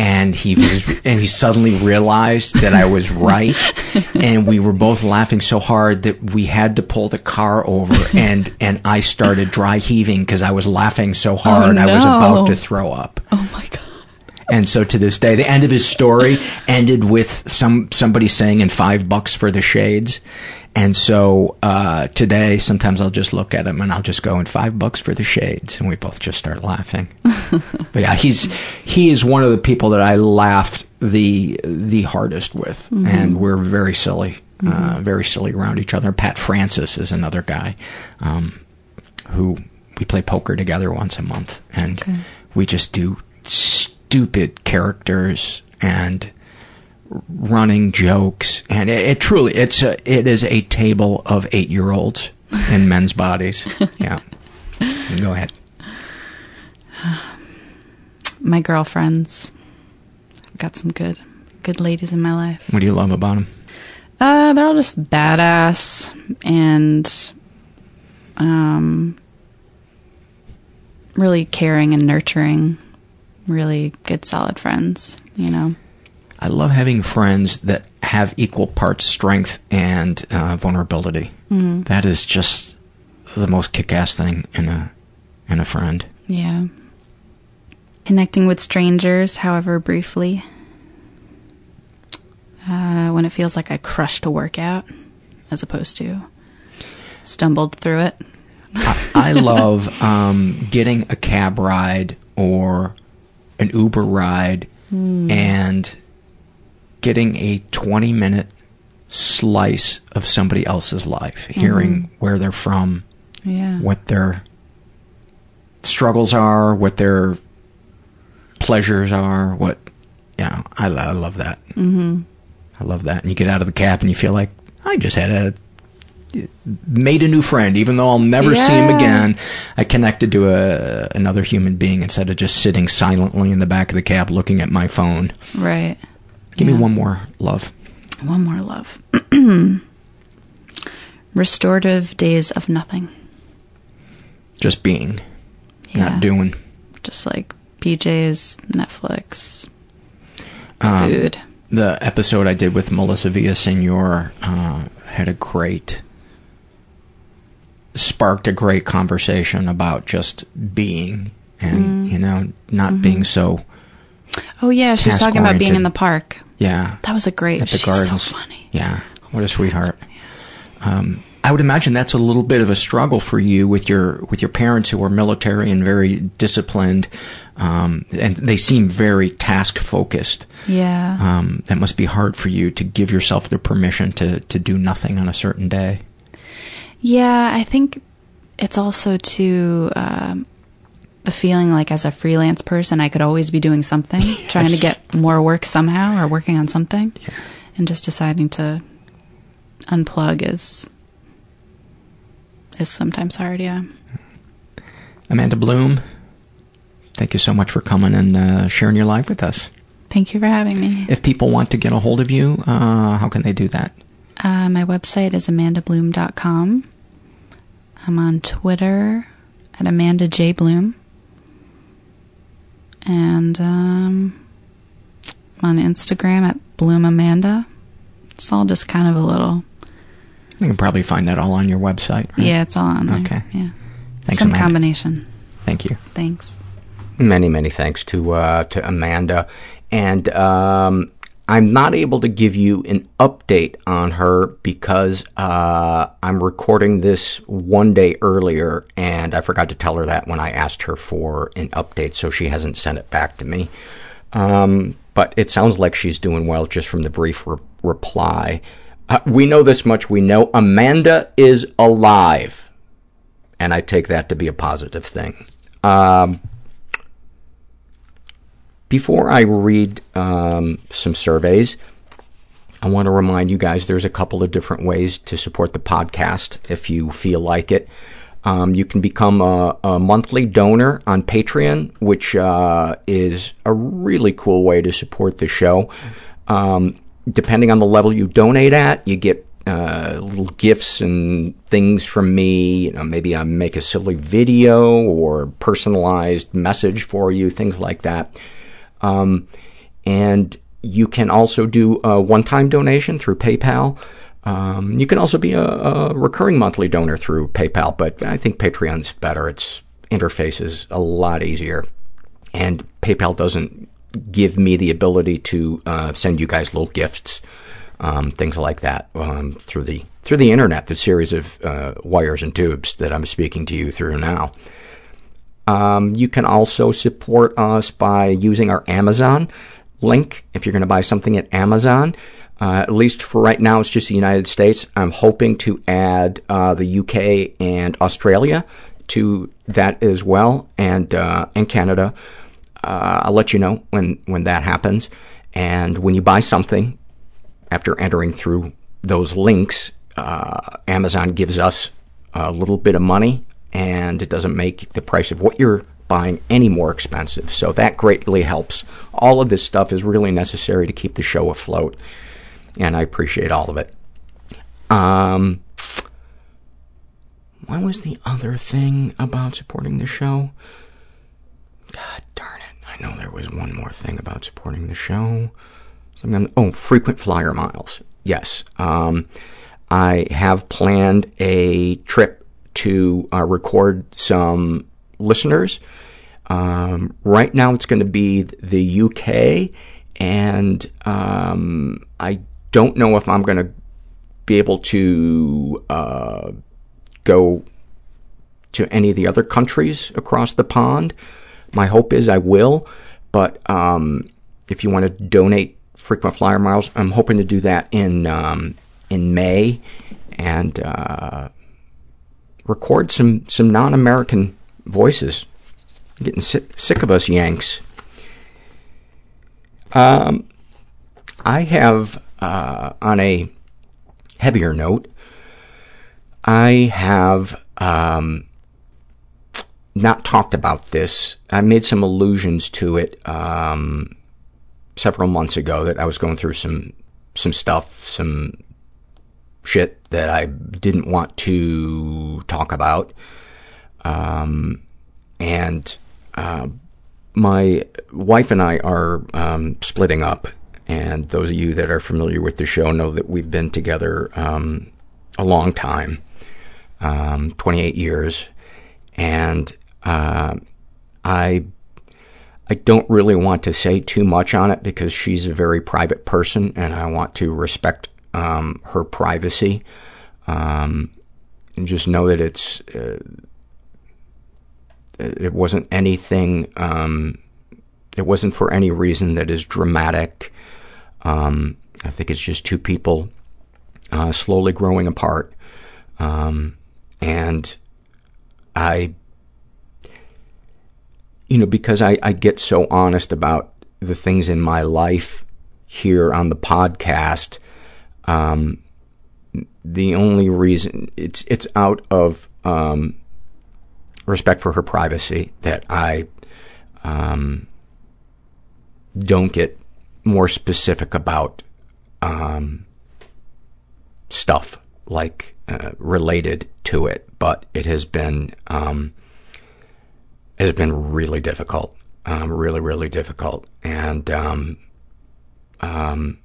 And he was, and he suddenly realized that I was right. And we were both laughing so hard that we had to pull the car over and, and I started dry heaving because I was laughing so oh, hard I was about to throw up. Oh my god. And so to this day, the end of his story ended with some somebody saying in five bucks for the shades. And so uh, today, sometimes I'll just look at him and I'll just go in five bucks for the shades, and we both just start laughing. but yeah, he's he is one of the people that I laughed the the hardest with, Mhm. and we're very silly, uh, Mhm. very silly around each other. Pat Francis is another guy um, who we play poker together once a month, and Okay. we just do stupid characters and running jokes and it, it truly it's a it is a table of eight year olds in men's bodies yeah go ahead My girlfriends. Got some good, good ladies in my life. what do you love about them Uh, they're all just badass and, um, really caring and nurturing. Really good, solid friends. You know. I love having friends that have equal parts strength and uh, vulnerability Mhm. That is just the most kick-ass thing in a in a friend Yeah. Connecting with strangers, however briefly. Uh, when it feels like I crushed a workout, as opposed to stumbled through it. I love um, getting a cab ride or an Uber ride Hmm. and getting a 20 minute slice of somebody else's life, hearing Mhm. where they're from, Yeah. what their struggles are, what their pleasures are, what, yeah, I, I love that. Mm-hmm. I love that. And you get out of the cab and you feel like, I just had a made a new friend even though I'll never see him again. I connected to a another human being instead of just sitting silently in the back of the cab looking at my phone. Right. Give Yeah. me one more love. One more love. Restorative days of nothing. Just being, Yeah. not doing. Just like PJs, Netflix, Um, food. The episode I did with Melissa Villasenor uh, had a great, sparked a great conversation about just being and, Mm. you know, not Mhm. being so, Oh yeah, she was talking about being in the park. Yeah. That was a great. At the she's gardens. so funny. Yeah, what a sweetheart. Um, I would imagine that's a little bit of a struggle for you with your with your parents who are military and very disciplined, um, and they seem very task focused. Yeah. Um, that must be hard for you to give yourself the permission to to do nothing on a certain day. Yeah, I think it's also to um, the feeling like as a freelance person, I could always be doing something, trying to get more work somehow or working on something, and just deciding to unplug is is sometimes hard. Yeah. Amanda Bloom, thank you so much for coming and uh, sharing your life with us. Thank you for having me. If people want to get a hold of you, uh, how can they do that? Uh, my website is amandabloom.com. I'm on Twitter at Amanda J. Bloom. And um, I'm on Instagram at Bloom Amanda. It's all just kind of a little. You can probably find that all on your website. right? Yeah, it's all on there. Okay. Yeah. Thanks, Some Amanda. combination. Thank you. Thanks. Many, many thanks to uh, to Amanda, and um, I'm not able to give you an update on her because uh, I'm recording this one day earlier, and I forgot to tell her that when I asked her for an update, so she hasn't sent it back to me. Um, but it sounds like she's doing well just from the brief re- reply. Uh, we know this much. We know Amanda is alive, and I take that to be a positive thing. Um, before I read um, some surveys, I want to remind you guys there's a couple of different ways to support the podcast if you feel like it. Um, you can become a, a monthly donor on Patreon, which uh, is a really cool way to support the show. Um, depending on the level you donate at, you get uh, little gifts and things from me. You know, maybe I make a silly video or personalized message for you, things like that. Um, and you can also do a one-time donation through PayPal. Um, you can also be a, a recurring monthly donor through PayPal, but I think Patreon's better. Its interface is a lot easier, and PayPal doesn't give me the ability to uh, send you guys little gifts, um, things like that um, through the through the internet. The series of uh, wires and tubes that I'm speaking to you through now. Um, you can also support us by using our Amazon link if you're going to buy something at Amazon. Uh, at least for right now, it's just the United States. I'm hoping to add uh, the UK and Australia to that as well, and uh, and Canada. Uh, I'll let you know when when that happens. And when you buy something, after entering through those links, uh, Amazon gives us a little bit of money, and it doesn't make the price of what you're buying any more expensive. So that greatly helps. All of this stuff is really necessary to keep the show afloat, and I appreciate all of it. Um, what was the other thing about supporting the show? God darn it. I know there was one more thing about supporting the show. Oh, frequent flyer miles. Yes. Um, I have planned a trip to uh, record some listeners. Um, right now it's going to be the UK, and um, I don't know if I'm going to be able to uh, go to any of the other countries across the pond. My hope is I will, but um, if you want to donate frequent flyer miles, I'm hoping to do that in um, in May and uh, record some some non-American voices. I'm getting sick, sick of us Yanks. Um, I have uh, on a heavier note. I have um, not talked about this. I made some allusions to it um, several months ago that I was going through some some stuff, some shit that I didn't want to talk about, um, and uh, my wife and I are um, splitting up, and those of you that are familiar with the show know that we've been together um, a long time, um, 28 years, and uh, I I don't really want to say too much on it because she's a very private person, and I want to respect um, her privacy. Um, and just know that it's uh, it wasn't anything. Um, it wasn't for any reason that is dramatic. Um, I think it's just two people uh, slowly growing apart, um, and I, you know, because I, I get so honest about the things in my life here on the podcast. Um, the only reason it's it's out of um, respect for her privacy that I um, don't get more specific about um, stuff like uh, related to it, but it has been um, has been really difficult, um, really really difficult, and um, um,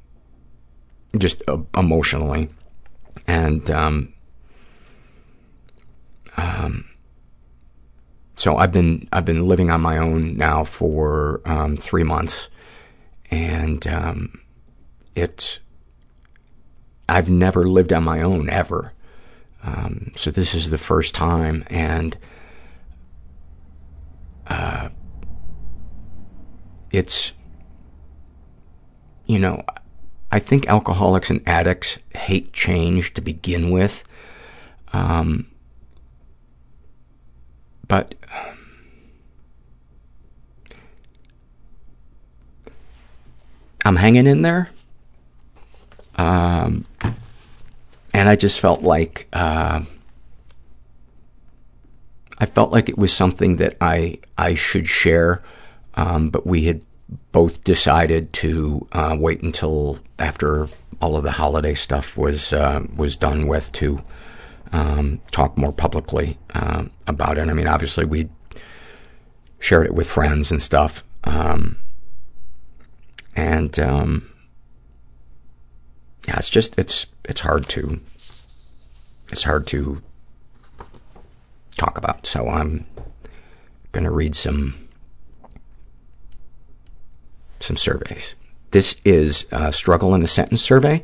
just uh, emotionally, and um, um, so I've been I've been living on my own now for um, three months, and um, it I've never lived on my own ever. Um, so this is the first time, and uh, it's you know I think alcoholics and addicts hate change to begin with. Um, but I'm hanging in there. Um, and I just felt like, uh, I felt like it was something that I, I should share. Um, but we had both decided to, uh, wait until after all of the holiday stuff was, uh, was done with to, um, talk more publicly, um, about it. I mean, obviously we shared it with friends and stuff. Um, and, um, yeah, it's just, it's, it's hard to, it's hard to talk about. So I'm going to read some, some surveys. This is a struggle in a sentence survey.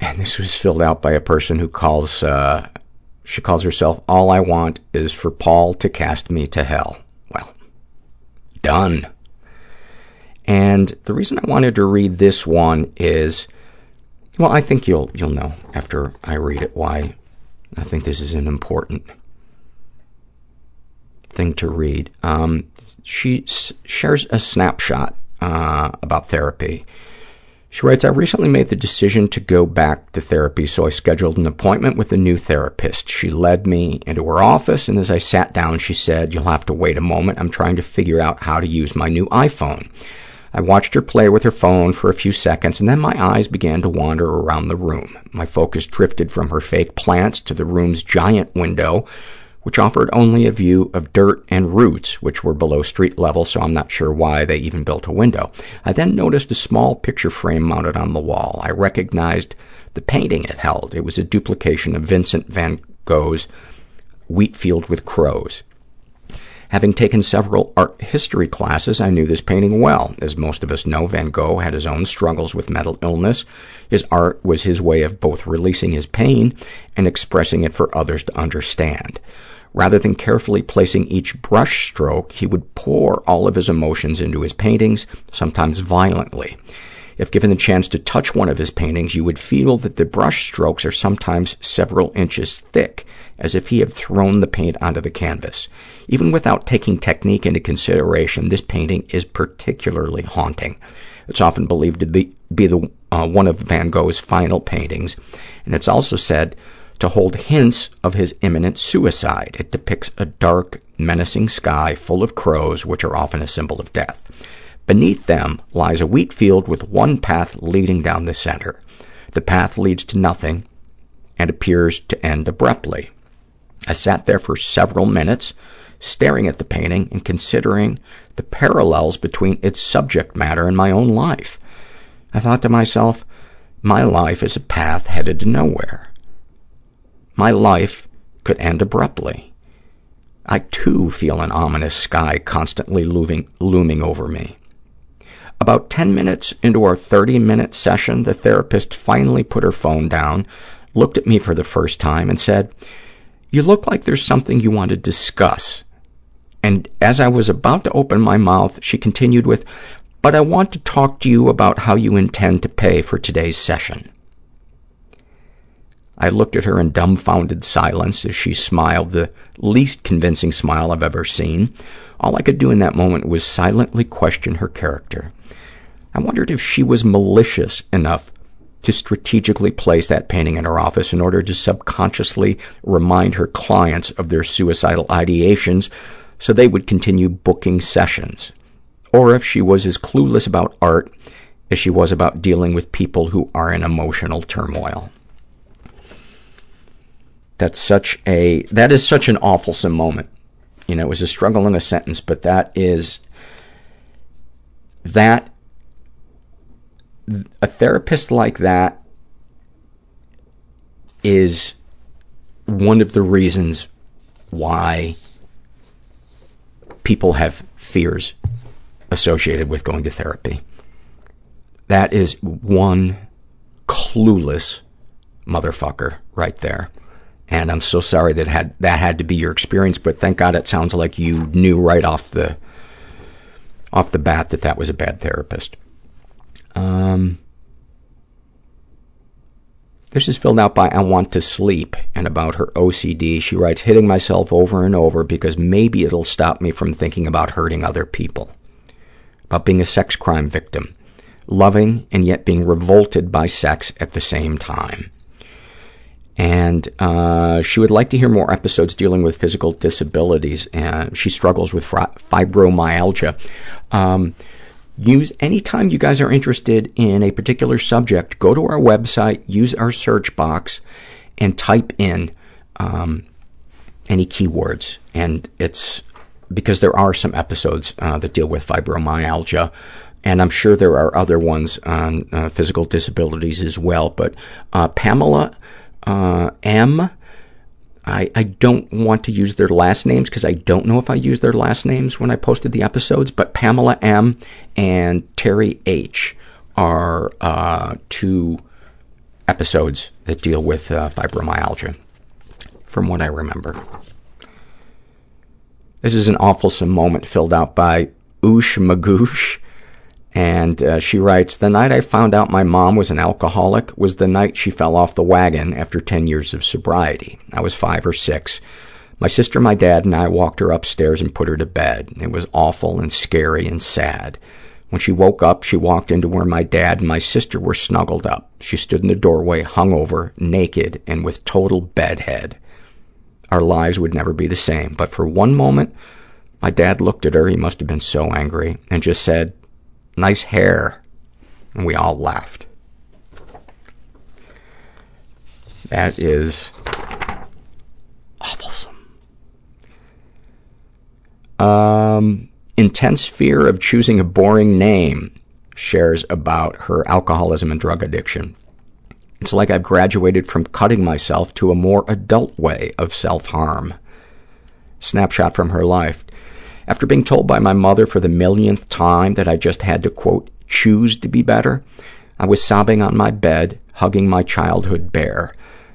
And this was filled out by a person who calls, uh, she calls herself, All I Want is for Paul to cast me to hell. Well, done. And the reason I wanted to read this one is, well, I think you'll, you'll know after I read it why I think this is an important thing to read. Um, she s- shares a snapshot Uh, about therapy. She writes, I recently made the decision to go back to therapy, so I scheduled an appointment with a new therapist. She led me into her office, and as I sat down, she said, You'll have to wait a moment. I'm trying to figure out how to use my new iPhone. I watched her play with her phone for a few seconds, and then my eyes began to wander around the room. My focus drifted from her fake plants to the room's giant window, which offered only a view of dirt and roots, which were below street level, so I'm not sure why they even built a window. I then noticed a small picture frame mounted on the wall. I recognized the painting it held. It was a duplication of Vincent van Gogh's Wheat Field with Crows. Having taken several art history classes, I knew this painting well. As most of us know, Van Gogh had his own struggles with mental illness. His art was his way of both releasing his pain and expressing it for others to understand. Rather than carefully placing each brush stroke, he would pour all of his emotions into his paintings, sometimes violently. If given the chance to touch one of his paintings, you would feel that the brush strokes are sometimes several inches thick, as if he had thrown the paint onto the canvas. Even without taking technique into consideration, this painting is particularly haunting. It's often believed to be, be the, uh, one of Van Gogh's final paintings, and it's also said to hold hints of his imminent suicide. It depicts a dark, menacing sky full of crows, which are often a symbol of death. Beneath them lies a wheat field with one path leading down the center. The path leads to nothing and appears to end abruptly. I sat there for several minutes, staring at the painting and considering the parallels between its subject matter and my own life. I thought to myself, my life is a path headed to nowhere. My life could end abruptly. I too feel an ominous sky constantly looming, looming over me. About 10 minutes into our 30 minute session, the therapist finally put her phone down, looked at me for the first time, and said, You look like there's something you want to discuss. And as I was about to open my mouth, she continued with, But I want to talk to you about how you intend to pay for today's session. I looked at her in dumbfounded silence as she smiled, the least convincing smile I've ever seen. All I could do in that moment was silently question her character. I wondered if she was malicious enough to strategically place that painting in her office in order to subconsciously remind her clients of their suicidal ideations so they would continue booking sessions, or if she was as clueless about art as she was about dealing with people who are in emotional turmoil. That's such a, that is such an awfulsome moment. You know, it was a struggle in a sentence, but that is, that, a therapist like that is one of the reasons why people have fears associated with going to therapy. That is one clueless motherfucker right there. And I'm so sorry that had that had to be your experience, but thank God it sounds like you knew right off the off the bat that that was a bad therapist. Um, this is filled out by I Want to Sleep, and about her OCD. She writes, hitting myself over and over because maybe it'll stop me from thinking about hurting other people. About being a sex crime victim. Loving and yet being revolted by sex at the same time and uh, she would like to hear more episodes dealing with physical disabilities. And she struggles with fibromyalgia. Um, use anytime you guys are interested in a particular subject, go to our website, use our search box, and type in um, any keywords. And it's because there are some episodes uh, that deal with fibromyalgia and I'm sure there are other ones on uh, physical disabilities as well. But uh, Pamela uh, M. I, I don't want to use their last names because I don't know if I used their last names when I posted the episodes, but Pamela M. and Terry H. are uh, two episodes that deal with uh, fibromyalgia, from what I remember. This is an awfulsome moment filled out by Oosh Magoosh. And uh, she writes, The night I found out my mom was an alcoholic was the night she fell off the wagon after 10 years of sobriety. I was five or six. My sister, my dad, and I walked her upstairs and put her to bed. It was awful and scary and sad. When she woke up, she walked into where my dad and my sister were snuggled up. She stood in the doorway, hungover, naked, and with total bedhead. Our lives would never be the same. But for one moment, my dad looked at her, he must have been so angry, and just said, nice hair. And we all laughed. That is awful. Um, intense fear of choosing a boring name shares about her alcoholism and drug addiction. It's like I've graduated from cutting myself to a more adult way of self-harm. Snapshot from her life. After being told by my mother for the millionth time that I just had to, quote, choose to be better, I was sobbing on my bed, hugging my childhood bear.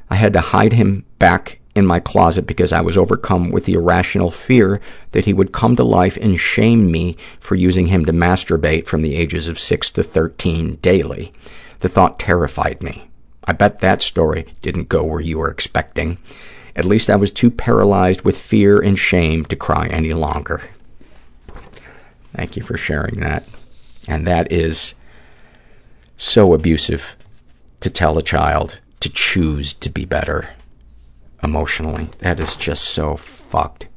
I had to hide him back in my closet because I was overcome with the irrational fear that he would come to life and shame me for using him to masturbate from the ages of 6 to 13 daily. The thought terrified me. I bet that story didn't go where you were expecting. At least I was too paralyzed with fear and shame to cry any longer. Thank you for sharing that. And that is so abusive to tell a child to choose to be better emotionally. That is just so fucked.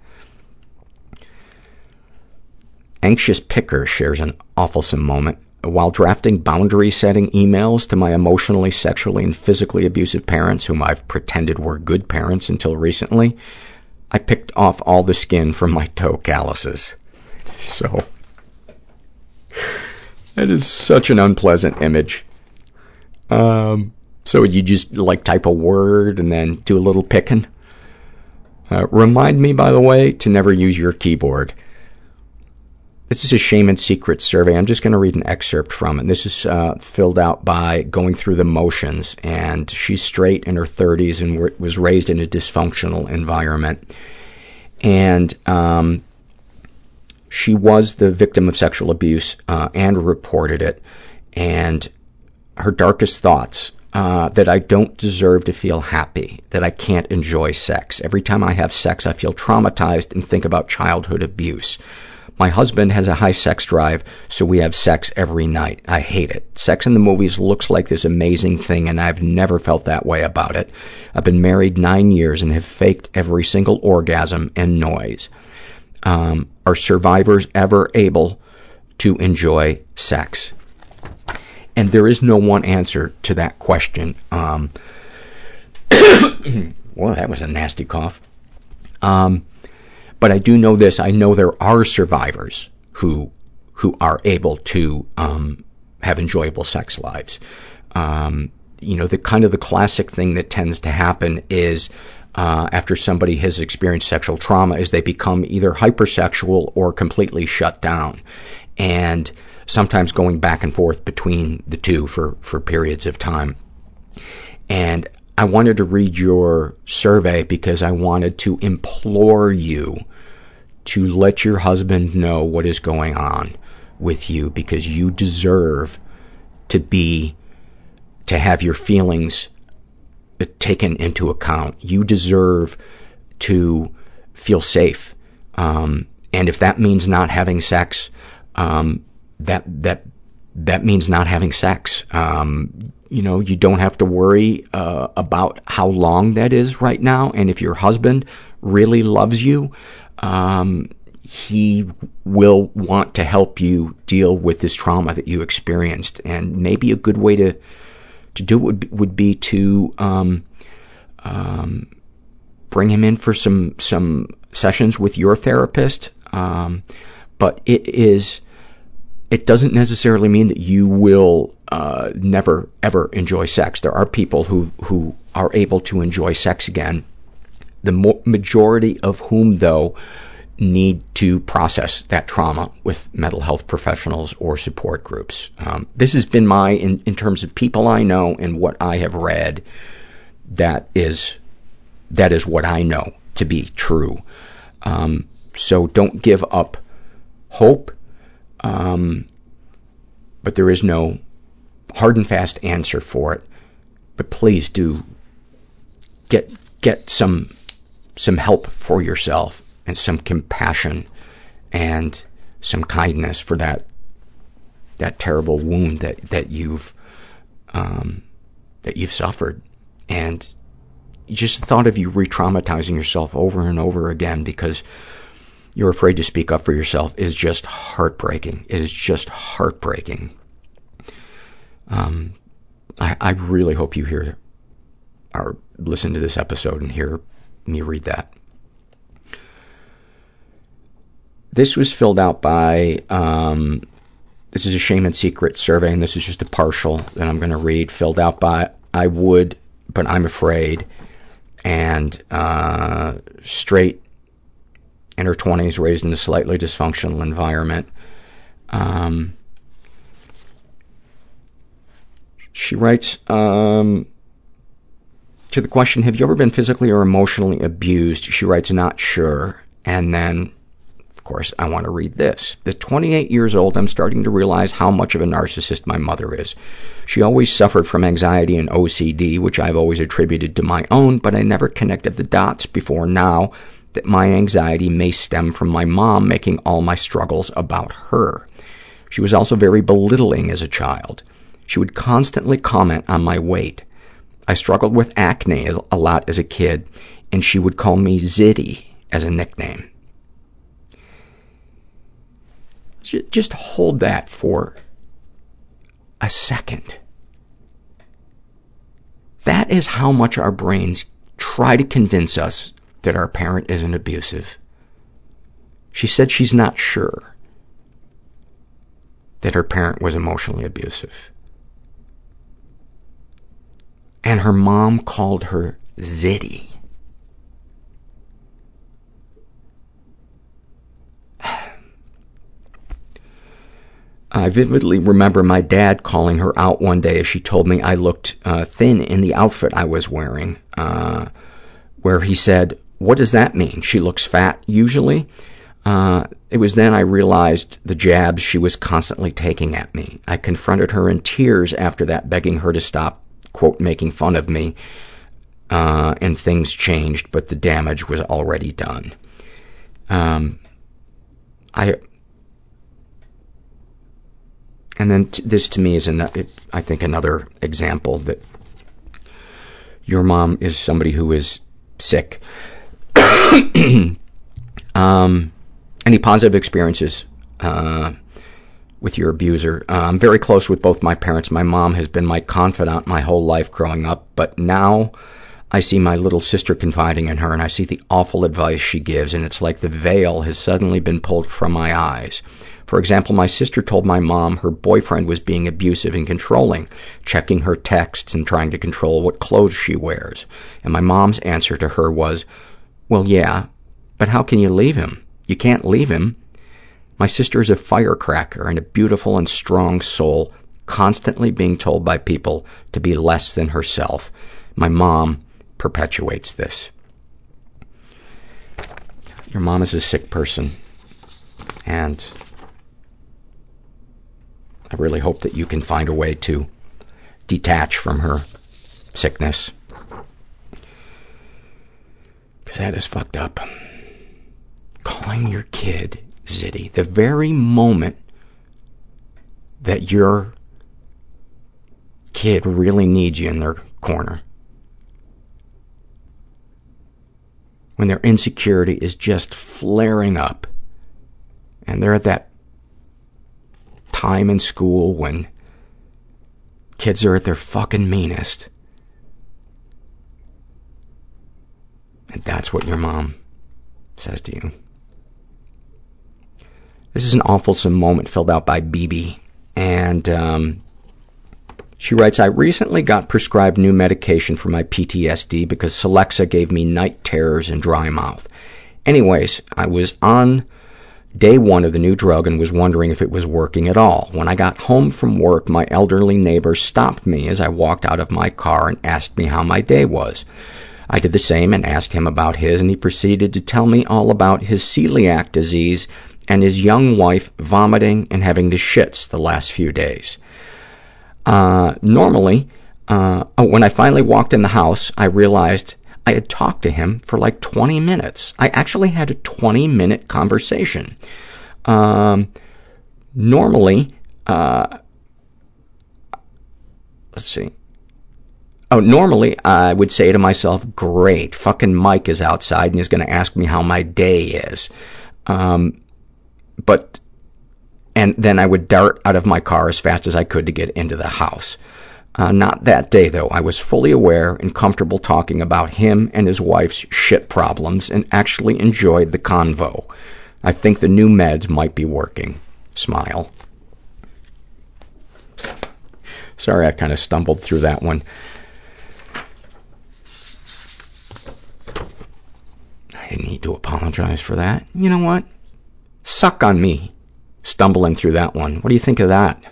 Anxious Picker shares an awfulsome moment. While drafting boundary setting emails to my emotionally, sexually, and physically abusive parents, whom I've pretended were good parents until recently, I picked off all the skin from my toe calluses. So, that is such an unpleasant image. Um, so you just like type a word and then do a little picking? Uh, remind me, by the way, to never use your keyboard. This is a shame and secret survey. I'm just going to read an excerpt from it. This is uh, filled out by going through the motions, and she's straight in her 30s and was raised in a dysfunctional environment. And um, she was the victim of sexual abuse uh, and reported it. And her darkest thoughts uh, that I don't deserve to feel happy, that I can't enjoy sex. Every time I have sex, I feel traumatized and think about childhood abuse. My husband has a high sex drive, so we have sex every night. I hate it. Sex in the movies looks like this amazing thing, and I've never felt that way about it. I've been married nine years and have faked every single orgasm and noise. Um, are survivors ever able to enjoy sex? And there is no one answer to that question. Um, well, that was a nasty cough. Um, but I do know this. I know there are survivors who who are able to um, have enjoyable sex lives. Um, you know, the kind of the classic thing that tends to happen is Uh, after somebody has experienced sexual trauma is they become either hypersexual or completely shut down, and sometimes going back and forth between the two for for periods of time. And I wanted to read your survey because I wanted to implore you to let your husband know what is going on with you because you deserve to be, to have your feelings taken into account. You deserve to feel safe. Um, and if that means not having sex, um, that, that, that means not having sex. Um, you know, you don't have to worry, uh, about how long that is right now. And if your husband really loves you, um, he will want to help you deal with this trauma that you experienced. And maybe a good way to, to do would be, would be to, um, um, bring him in for some, some sessions with your therapist. Um, but it is, it doesn't necessarily mean that you will, uh, never ever enjoy sex. There are people who, who are able to enjoy sex again the mo- majority of whom, though, need to process that trauma with mental health professionals or support groups. Um, this has been my, in, in terms of people I know and what I have read, that is, that is what I know to be true. Um, so don't give up hope, um, but there is no hard and fast answer for it. But please do get, get some some help for yourself and some compassion and some kindness for that that terrible wound that that you've um, that you've suffered and just the thought of you re-traumatizing yourself over and over again because you're afraid to speak up for yourself is just heartbreaking. It is just heartbreaking. Um, I, I really hope you hear or listen to this episode and hear me read that. This was filled out by, um, this is a shame and secret survey, and this is just a partial that I'm going to read, filled out by I would, but I'm afraid, and uh, straight in her 20s, raised in a slightly dysfunctional environment. Um, she writes, um, to the question, have you ever been physically or emotionally abused? She writes, not sure. And then, of course, I want to read this. At 28 years old, I'm starting to realize how much of a narcissist my mother is. She always suffered from anxiety and OCD, which I've always attributed to my own, but I never connected the dots before now that my anxiety may stem from my mom making all my struggles about her. She was also very belittling as a child. She would constantly comment on my weight. I struggled with acne a lot as a kid, and she would call me Zitty as a nickname. Just hold that for a second. That is how much our brains try to convince us that our parent isn't abusive. She said she's not sure that her parent was emotionally abusive. And her mom called her Zitty. I vividly remember my dad calling her out one day as she told me I looked uh, thin in the outfit I was wearing, uh, where he said, What does that mean? She looks fat usually? Uh, it was then I realized the jabs she was constantly taking at me. I confronted her in tears after that, begging her to stop, quote, making fun of me, uh, and things changed, but the damage was already done. Um, I and then t- this to me is, an, it, I think, another example that your mom is somebody who is sick. um, any positive experiences uh, with your abuser? Uh, I'm very close with both my parents. My mom has been my confidant my whole life growing up, but now I see my little sister confiding in her, and I see the awful advice she gives, and it's like the veil has suddenly been pulled from my eyes. For example, my sister told my mom her boyfriend was being abusive and controlling, checking her texts and trying to control what clothes she wears. And my mom's answer to her was, well, yeah, but how can you leave him? You can't leave him. My sister is a firecracker and a beautiful and strong soul, constantly being told by people to be less than herself. My mom perpetuates this. Your mom is a sick person, and I really hope that you can find a way to detach from her sickness. Because that is fucked up. Calling your kid Zitty the very moment that your kid really needs you in their corner. When their insecurity is just flaring up and they're at that time in school when kids are at their fucking meanest. And that's what your mom says to you. This is an awful moment filled out by BB. And um, she writes, I recently got prescribed new medication for my PTSD because Celexa gave me night terrors and dry mouth. Anyways, I was on day one of the new drug and was wondering if it was working at all. When I got home from work, my elderly neighbor stopped me as I walked out of my car and asked me how my day was. I did the same and asked him about his, and he proceeded to tell me all about his celiac disease and his young wife vomiting and having the shits the last few days. Uh, normally, uh, oh, when I finally walked in the house, I realized I had talked to him for like 20 minutes. I actually had a 20 minute conversation. Um, normally, uh, let's see. Oh, normally I would say to myself, great, fucking Mike is outside and he's going to ask me how my day is. Um, but, and then I would dart out of my car as fast as I could to get into the house. Uh, not that day, though. I was fully aware and comfortable talking about him and his wife's shit problems and actually enjoyed the convo. I think the new meds might be working. Smile. Sorry, I kind of stumbled through that one. I didn't need to apologize for that. You know what? Suck on me stumbling through that one. What do you think of that?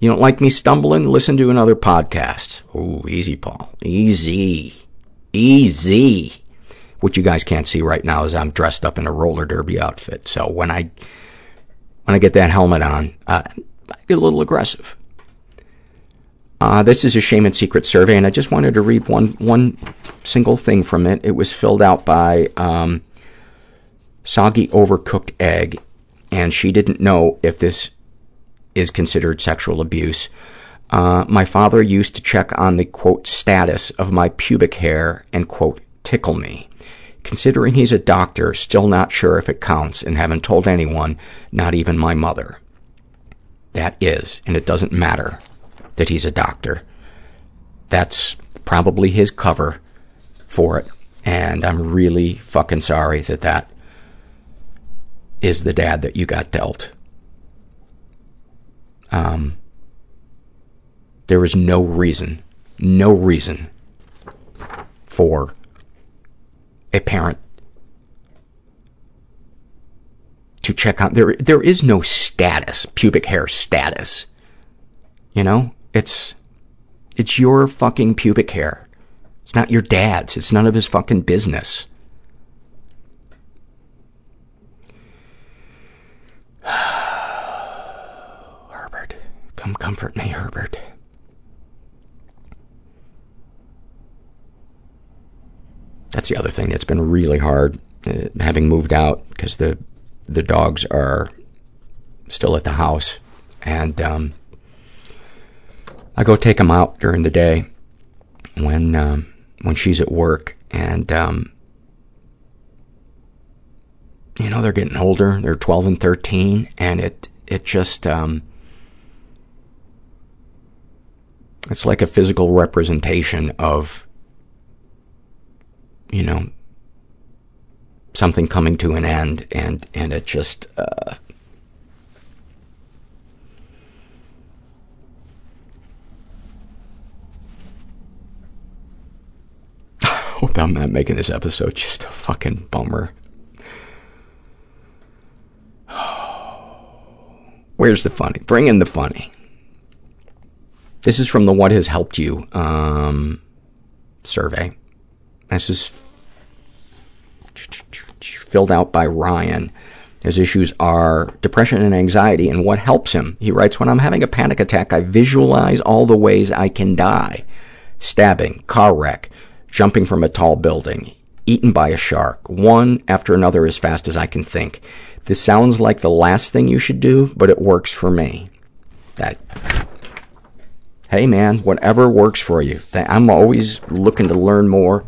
You don't like me stumbling? Listen to another podcast. Oh, easy, Paul. Easy. Easy. What you guys can't see right now is I'm dressed up in a roller derby outfit. So when I when I get that helmet on, uh, I get a little aggressive. Uh, this is a shame and secret survey, and I just wanted to read one one single thing from it. It was filled out by um, Soggy Overcooked Egg, and she didn't know if this is considered sexual abuse. Uh, my father used to check on the, quote, status of my pubic hair and, quote, tickle me. Considering he's a doctor, still not sure if it counts and haven't told anyone, not even my mother. That is, and it doesn't matter that he's a doctor. That's probably his cover for it. And I'm really fucking sorry that that is the dad that you got dealt. Um, there is no reason, no reason for a parent to check on there there is no status pubic hair status. You know it's it's your fucking pubic hair. It's not your dad's. It's none of his fucking business Herbert come comfort me Herbert. That's the other thing that's been really hard uh, having moved out because the the dogs are still at the house. And um I go take them out during the day when um when she's at work. And um you know they're getting older. They're 12 and 13 and it it just um it's like a physical representation of you know something coming to an end and and it just uh hope I'm not making this episode just a fucking bummer. Where's the funny? Bring in the funny. This is from the What Has Helped You um, survey. This is filled out by Ryan. His issues are depression and anxiety and what helps him. He writes, when I'm having a panic attack, I visualize all the ways I can die. Stabbing, car wreck, jumping from a tall building, eaten by a shark, one after another as fast as I can think. This sounds like the last thing you should do, but it works for me. That, hey man, whatever works for you. I'm always looking to learn more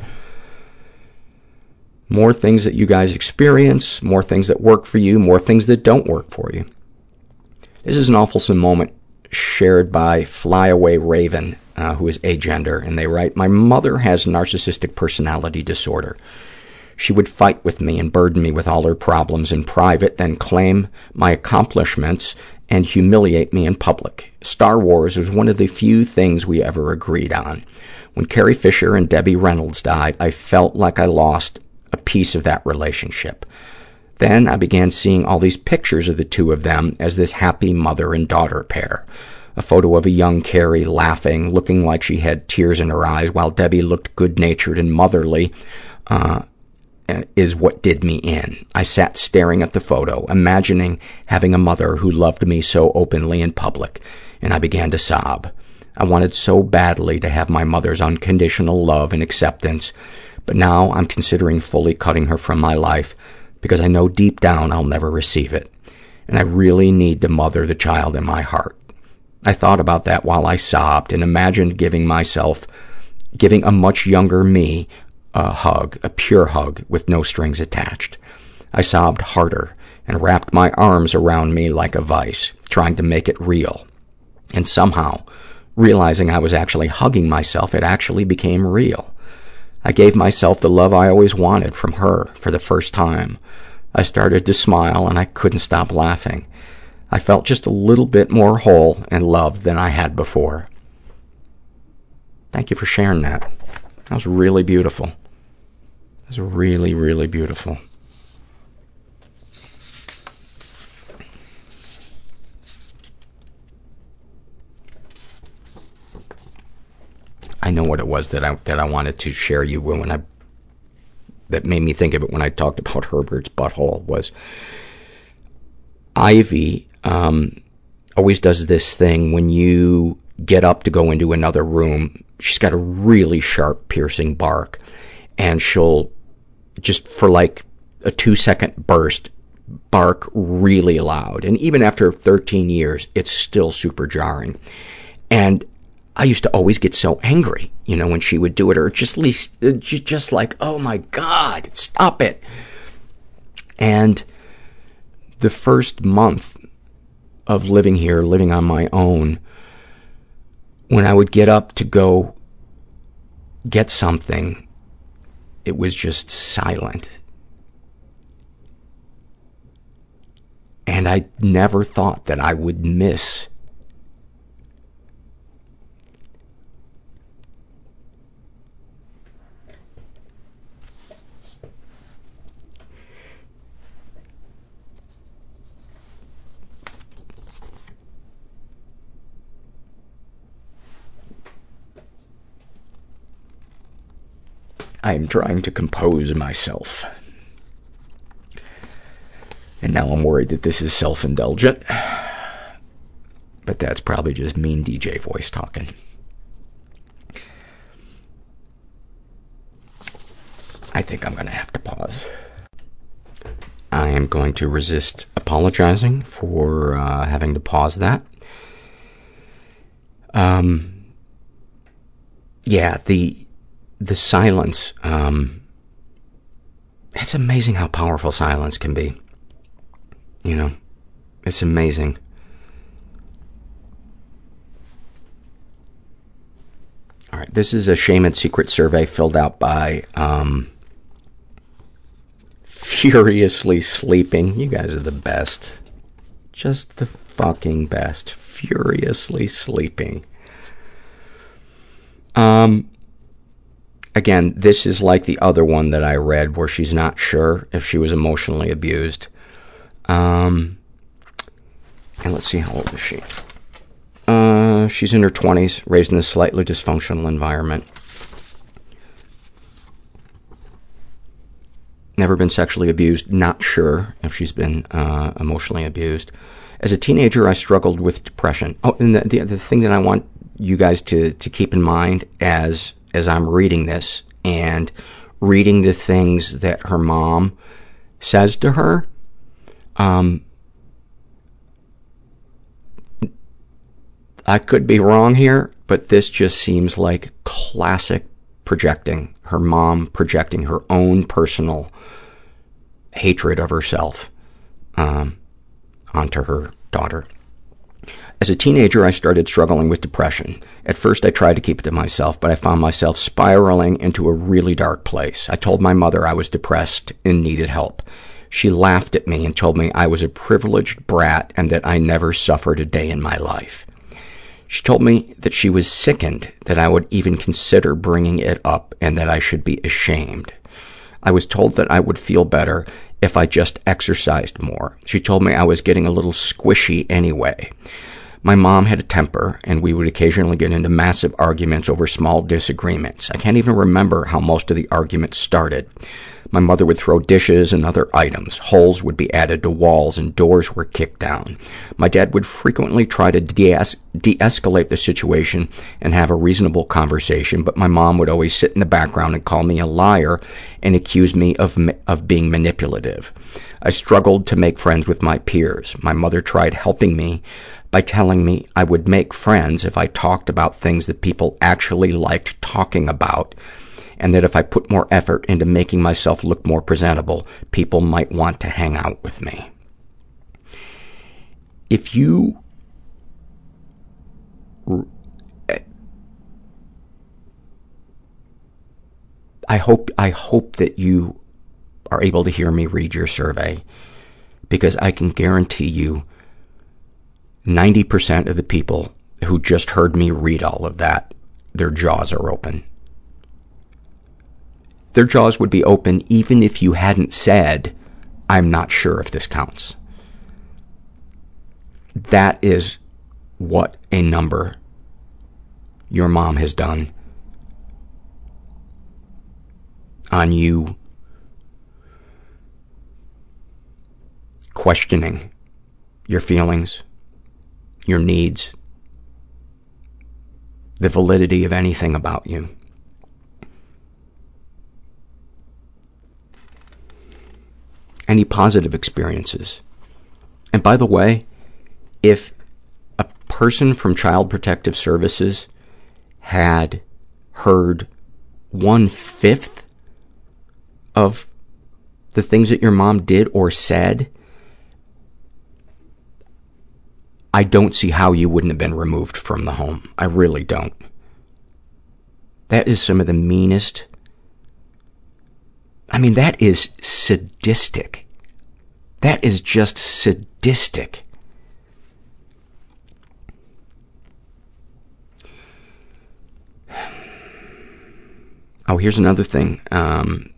more things that you guys experience, more things that work for you, more things that don't work for you. This is an awfulsome moment shared by Flyaway Raven, uh, who is agender, and they write, My mother has narcissistic personality disorder. She would fight with me and burden me with all her problems in private, then claim my accomplishments and humiliate me in public. Star Wars was one of the few things we ever agreed on. When Carrie Fisher and Debbie Reynolds died, I felt like I lost a piece of that relationship. Then I began seeing all these pictures of the two of them as this happy mother and daughter pair. A photo of a young Carrie laughing, looking like she had tears in her eyes, while Debbie looked good-natured and motherly, uh, is what did me in. I sat staring at the photo, imagining having a mother who loved me so openly in public, and I began to sob. I wanted so badly to have my mother's unconditional love and acceptance, but now I'm considering fully cutting her from my life because I know deep down I'll never receive it. And I really need to mother the child in my heart. I thought about that while I sobbed and imagined giving myself, giving a much younger me a hug, a pure hug with no strings attached. I sobbed harder and wrapped my arms around me like a vice, trying to make it real. And somehow, realizing I was actually hugging myself, it actually became real. I gave myself the love I always wanted from her for the first time. I started to smile and I couldn't stop laughing. I felt just a little bit more whole and loved than I had before. Thank you for sharing that. That was really beautiful. Was really, really beautiful. I know what it was that I that I wanted to share you when I that made me think of it when I talked about Herbert's butthole was Ivy um, always does this thing when you get up to go into another room. She's got a really sharp, piercing bark, and she'll just for like a two second burst bark really loud. And even after 13 years, it's still super jarring. And I used to always get so angry, you know, when she would do it, or just least, uh, just like, oh my God, stop it. And the first month of living here, living on my own, when I would get up to go get something, it was just silent. And I never thought that I would miss I am trying to compose myself. And now I'm worried that this is self-indulgent. But that's probably just mean DJ voice talking. I think I'm going to have to pause. I am going to resist apologizing for uh, having to pause that. Um, yeah, the the silence. Um, it's amazing how powerful silence can be. You know, it's amazing. All right, this is a shame and secret survey filled out by um, Furiously Sleeping. You guys are the best. Just the fucking best. Furiously Sleeping. Um, again, this is like the other one that I read where she's not sure if she was emotionally abused. Um, and let's see, how old is she? Uh, she's in her 20s, raised in a slightly dysfunctional environment. Never been sexually abused, not sure if she's been uh, emotionally abused. As a teenager, I struggled with depression. Oh, and the, the, the thing that I want you guys to, to keep in mind as as I'm reading this and reading the things that her mom says to her, um, I could be wrong here, but this just seems like classic projecting. Her mom projecting her own personal hatred of herself um, onto her daughter. As a teenager, I started struggling with depression. At first, I tried to keep it to myself, but I found myself spiraling into a really dark place. I told my mother I was depressed and needed help. She laughed at me and told me I was a privileged brat and that I never suffered a day in my life. She told me that she was sickened that I would even consider bringing it up and that I should be ashamed. I was told that I would feel better if I just exercised more. She told me I was getting a little squishy anyway. My mom had a temper, and we would occasionally get into massive arguments over small disagreements. I can't even remember how most of the arguments started. My mother would throw dishes and other items. Holes would be added to walls and doors were kicked down. My dad would frequently try to de-escalate the situation and have a reasonable conversation, but my mom would always sit in the background and call me a liar and accuse me of, of being manipulative. I struggled to make friends with my peers. My mother tried helping me by telling me I would make friends if I talked about things that people actually liked talking about, and that if I put more effort into making myself look more presentable, people might want to hang out with me. If you I hope I hope that you are able to hear me read your survey because I can guarantee you 90% of the people who just heard me read all of that, their jaws are open. Their jaws would be open even if you hadn't said, I'm not sure if this counts. That is what a number your mom has done on you questioning your feelings, your needs, the validity of anything about you. Any positive experiences. And by the way, if a person from Child Protective Services had heard one fifth of the things that your mom did or said, I don't see how you wouldn't have been removed from the home. I really don't. That is some of the meanest, I mean, that is sadistic. That is just sadistic. Oh, here's another thing, um,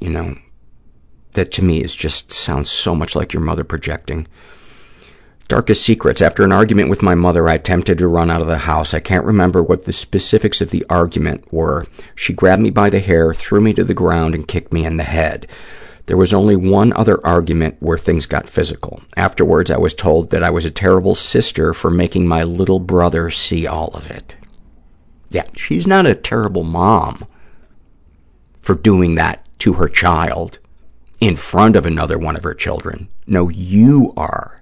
you know, that to me is just sounds so much like your mother projecting. Darkest secrets. After an argument with my mother, I attempted to run out of the house. I can't remember what the specifics of the argument were. She grabbed me by the hair, threw me to the ground, and kicked me in the head. There was only one other argument where things got physical. Afterwards, I was told that I was a terrible sister for making my little brother see all of it. Yeah, she's not a terrible mom for doing that to her child in front of another one of her children. No, you are.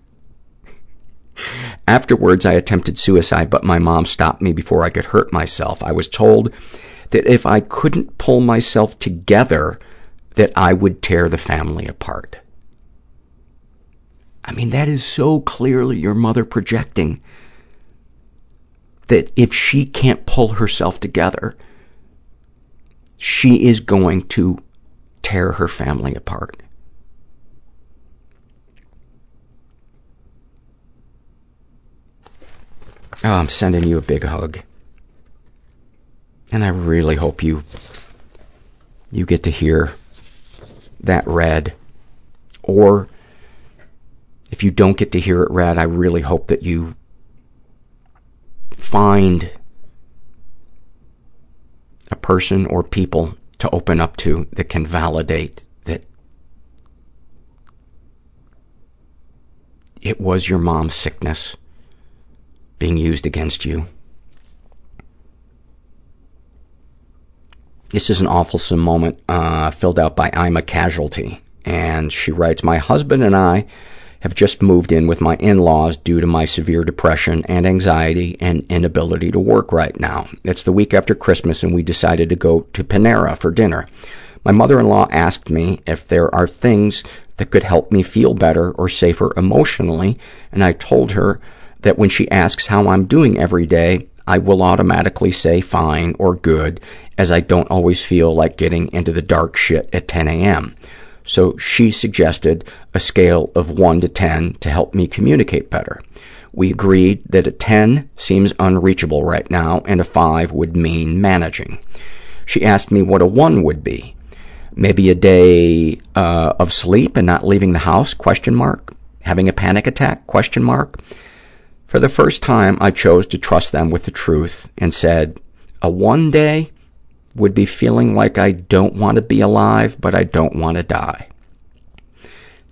Afterwards, I attempted suicide, but my mom stopped me before I could hurt myself. I was told that if I couldn't pull myself together, that I would tear the family apart. I mean, that is so clearly your mother projecting that if she can't pull herself together, she is going to tear her family apart. Oh, I'm sending you a big hug. And I really hope you you get to hear that read. Or if you don't get to hear it read, I really hope that you find a person or people to open up to that can validate that it was your mom's sickness being used against you. This is an awfulsome moment uh, filled out by I'm a Casualty. And she writes, My husband and I have just moved in with my in-laws due to my severe depression and anxiety and inability to work right now. It's the week after Christmas and we decided to go to Panera for dinner. My mother-in-law asked me if there are things that could help me feel better or safer emotionally, and I told her that when she asks how I'm doing every day, I will automatically say fine or good, as I don't always feel like getting into the dark shit at 10 a.m. So she suggested a scale of 1 to 10 to help me communicate better. We agreed that a 10 seems unreachable right now and a 5 would mean managing. She asked me what a 1 would be. Maybe a day uh, of sleep and not leaving the house, question mark. Having a panic attack, question mark. For the first time, I chose to trust them with the truth and said, a one day would be feeling like I don't want to be alive, but I don't want to die.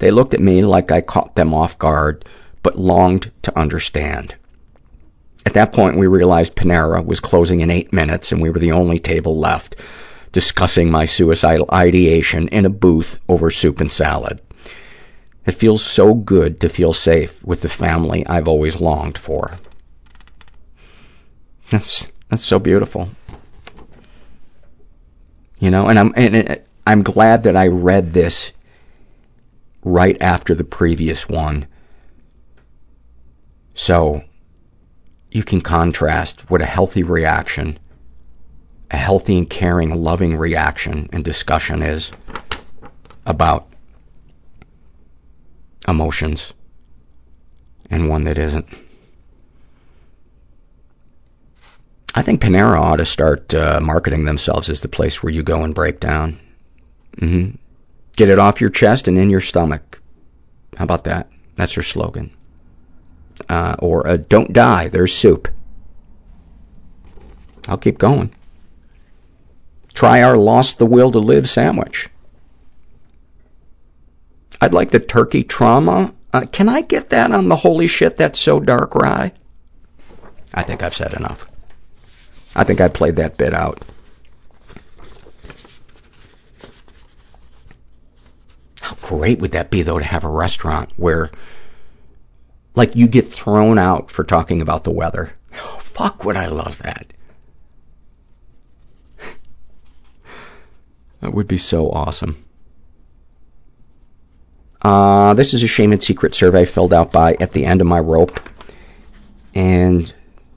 They looked at me like I caught them off guard, but longed to understand. At that point, we realized Panera was closing in eight minutes and we were the only table left, discussing my suicidal ideation in a booth over soup and salad. It feels so good to feel safe with the family I've always longed for. That's, that's so beautiful. You know, and I'm, and I'm glad that I read this right after the previous one. So you can contrast what a healthy reaction, a healthy and caring, loving reaction and discussion is about emotions and one that isn't. I think Panera ought to start uh, marketing themselves as the place where you go and break down. Mm-hmm. Get it off your chest and in your stomach. How about that? That's their slogan. Uh, or uh, don't die, there's soup. I'll keep going. Try our lost the will to live sandwich. I'd like the turkey trauma. Uh, can I get that on the holy shit that's so dark rye? I think I've said enough. I think I played that bit out. How great would that be, though, to have a restaurant where, like, you get thrown out for talking about the weather? Oh, fuck, would I love that. that would be so awesome. Uh, this is a shame and secret survey filled out by At the End of My Rope. And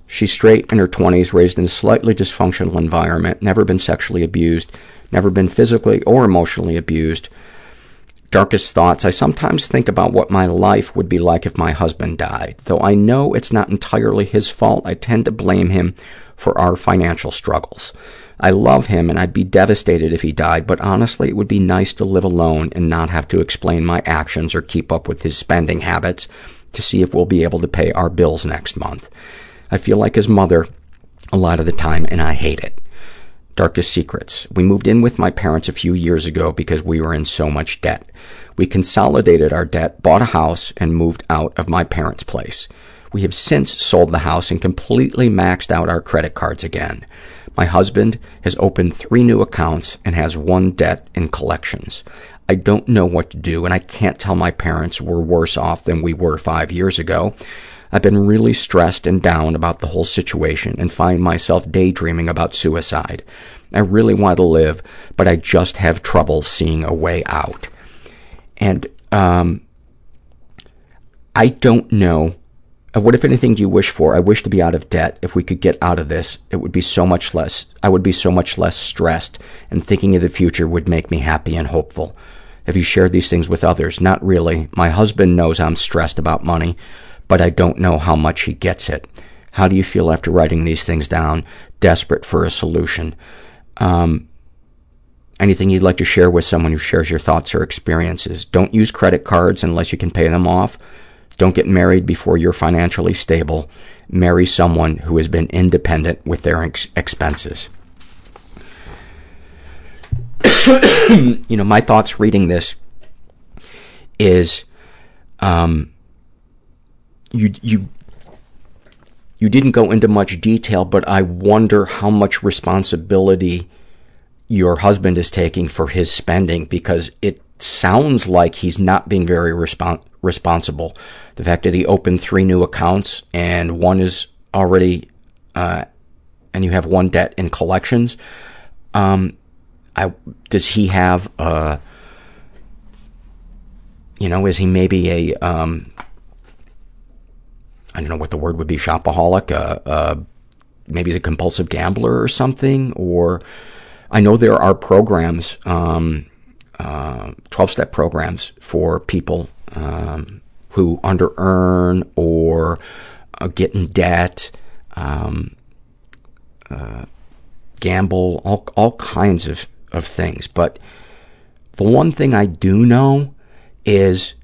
she's straight in her 20s, raised in a slightly dysfunctional environment, never been sexually abused, Never been physically or emotionally abused. Darkest thoughts. I sometimes think about what my life would be like if my husband died. Though I know it's not entirely his fault, I tend to blame him for our financial struggles. I love him and I'd be devastated if he died, but honestly, it would be nice to live alone and not have to explain my actions or keep up with his spending habits to see if we'll be able to pay our bills next month. I feel like his mother a lot of the time and I hate it. Darkest secrets. We moved in with my parents a few years ago because we were in so much debt. We consolidated our debt, bought a house, and moved out of my parents' place. We have since sold the house and completely maxed out our credit cards again. My husband has opened three new accounts and has one debt in collections. I don't know what to do, and I can't tell my parents we're worse off than we were five years ago. I've been really stressed and down about the whole situation and find myself daydreaming about suicide. I really want to live, but I just have trouble seeing a way out. And um, I don't know what, if anything, do you wish for? I wish to be out of debt. If we could get out of this, it would be so much less, I would be so much less stressed, and thinking of the future would make me happy and hopeful. Have you shared these things with others? Not really. My husband knows I'm stressed about money, but I don't know how much he gets it. How do you feel after writing these things down? Desperate for a solution. Um, anything you'd like to share with someone who shares your thoughts or experiences? Don't use credit cards unless you can pay them off. Don't get married before you're financially stable. Marry someone who has been independent with their ex- expenses. you know, my thoughts reading this is, um, you, you, you didn't go into much detail, but I wonder how much responsibility your husband is taking for his spending because it sounds like he's not being very respon- responsible. The fact that he opened three new accounts and one is already, uh, and you have one debt in collections. Um, I, does he have a, you know, is he maybe a, um, I don't know what the word would be, shopaholic, uh, uh, maybe he's a compulsive gambler or something, or I know there are programs, um, uh, 12-step programs for people um, who under earn or uh, get in debt, um, uh, gamble, all all kinds of of things. But the one thing I do know is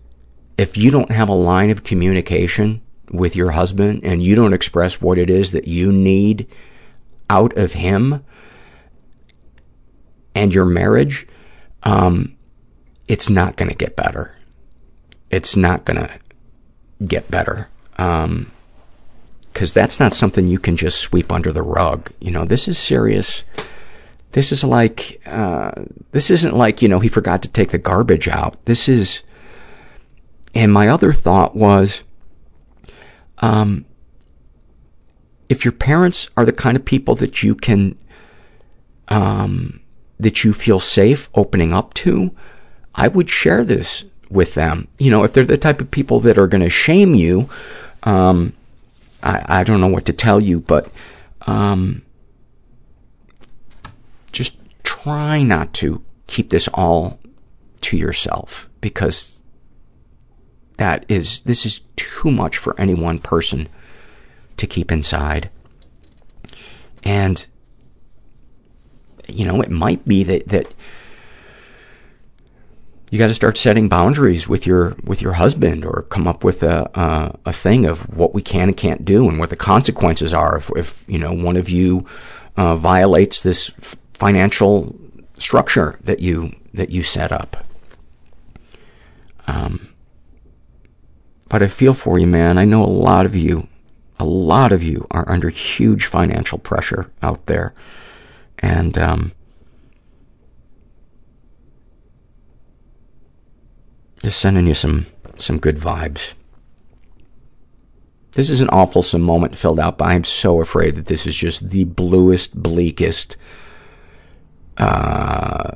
if you don't have a line of communication with your husband and you don't express what it is that you need out of him and your marriage, um, it's not going to get better. It's not going to get better. Um, cause that's not something you can just sweep under the rug. You know, this is serious. This is like, uh, this isn't like, you know, he forgot to take the garbage out. This is, and my other thought was, um, if your parents are the kind of people that you can, um, that you feel safe opening up to, I would share this with them. You know, if they're the type of people that are going to shame you, um, I, I don't know what to tell you, but um, just try not to keep this all to yourself because that is, this is too much for any one person to keep inside. And, you know, it might be that, that you got to start setting boundaries with your with your husband, or come up with a uh, a thing of what we can and can't do, and what the consequences are if, if you know one of you uh, violates this financial structure that you that you set up. Um, but I feel for you, man. I know a lot of you, a lot of you are under huge financial pressure out there, and um, Just sending you some, some good vibes. This is an awful moment filled out by, I'm so afraid that this is just the bluest, bleakest, uh,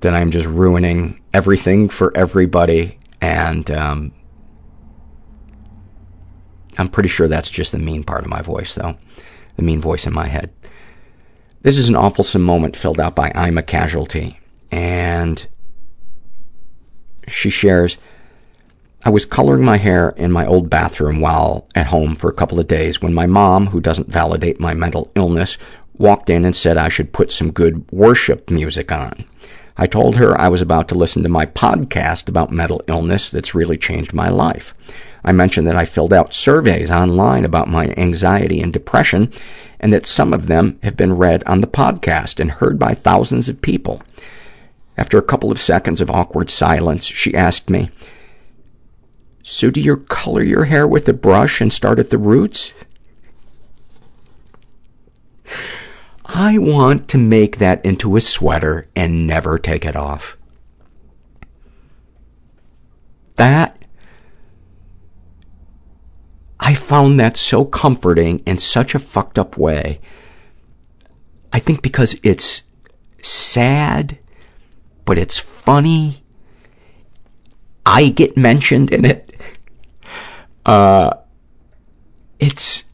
that I'm just ruining everything for everybody. And, um, I'm pretty sure that's just the mean part of my voice, though. The mean voice in my head. This is an awfulsome moment filled out by I'm a Casualty. And she shares, I was coloring my hair in my old bathroom while at home for a couple of days when my mom, who doesn't validate my mental illness, walked in and said I should put some good worship music on. I told her I was about to listen to my podcast about mental illness that's really changed my life. I mentioned that I filled out surveys online about my anxiety and depression and that some of them have been read on the podcast and heard by thousands of people. After a couple of seconds of awkward silence, she asked me, So do you color your hair with a brush and start at the roots? I want to make that into a sweater and never take it off. That, I found that so comforting in such a fucked up way. I think because it's sad, but it's funny. I get mentioned in it. Uh, it's,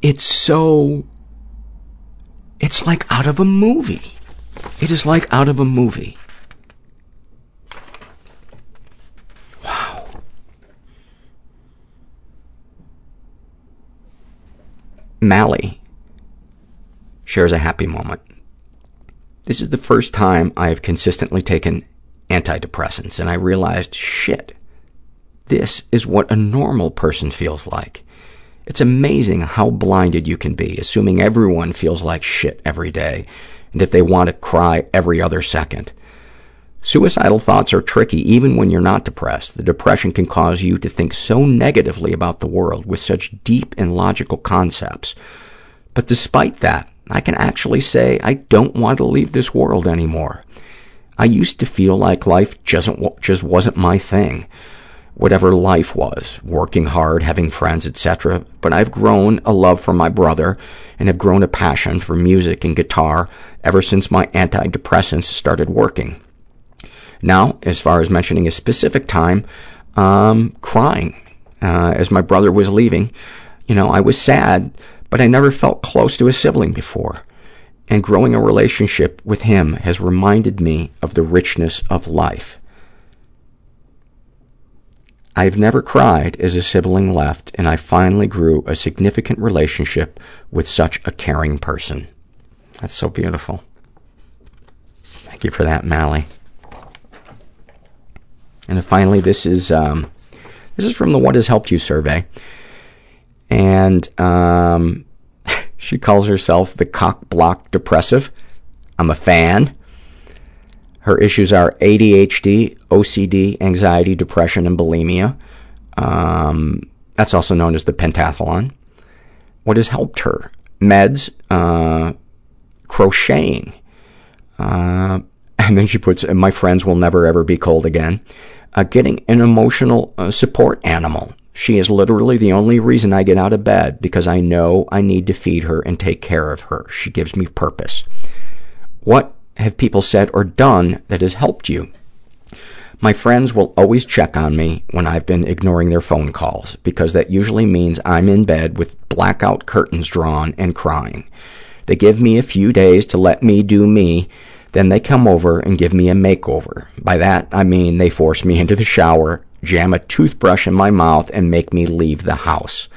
it's so, it's like out of a movie. It is like out of a movie. Wow. Mally shares a happy moment. This is the first time I have consistently taken antidepressants, and I realized, shit, this is what a normal person feels like. It's amazing how blinded you can be, assuming everyone feels like shit every day and that they want to cry every other second. Suicidal thoughts are tricky even when you're not depressed. The depression can cause you to think so negatively about the world with such deep and logical concepts. But despite that, I can actually say I don't want to leave this world anymore. I used to feel like life just, just wasn't my thing whatever life was, working hard, having friends, etc. But I've grown a love for my brother and have grown a passion for music and guitar ever since my antidepressants started working. Now, as far as mentioning a specific time, um, crying uh, as my brother was leaving. You know, I was sad, but I never felt close to a sibling before. And growing a relationship with him has reminded me of the richness of life. I've never cried as a sibling left, and I finally grew a significant relationship with such a caring person. That's so beautiful. Thank you for that, Mally. And finally, this is um, this is from the What Has Helped You survey, and um, she calls herself the cock block depressive. I'm a fan. Her issues are ADHD, OCD, anxiety, depression, and bulimia. Um, that's also known as the pentathlon. What has helped her? Meds, uh, crocheting. Uh, and then she puts, my friends will never ever be cold again. Uh, getting an emotional uh, support animal. She is literally the only reason I get out of bed because I know I need to feed her and take care of her. She gives me purpose. What have people said or done that has helped you? My friends will always check on me when I've been ignoring their phone calls because that usually means I'm in bed with blackout curtains drawn and crying. They give me a few days to let me do me, then they come over and give me a makeover. By that, I mean they force me into the shower, jam a toothbrush in my mouth, and make me leave the house.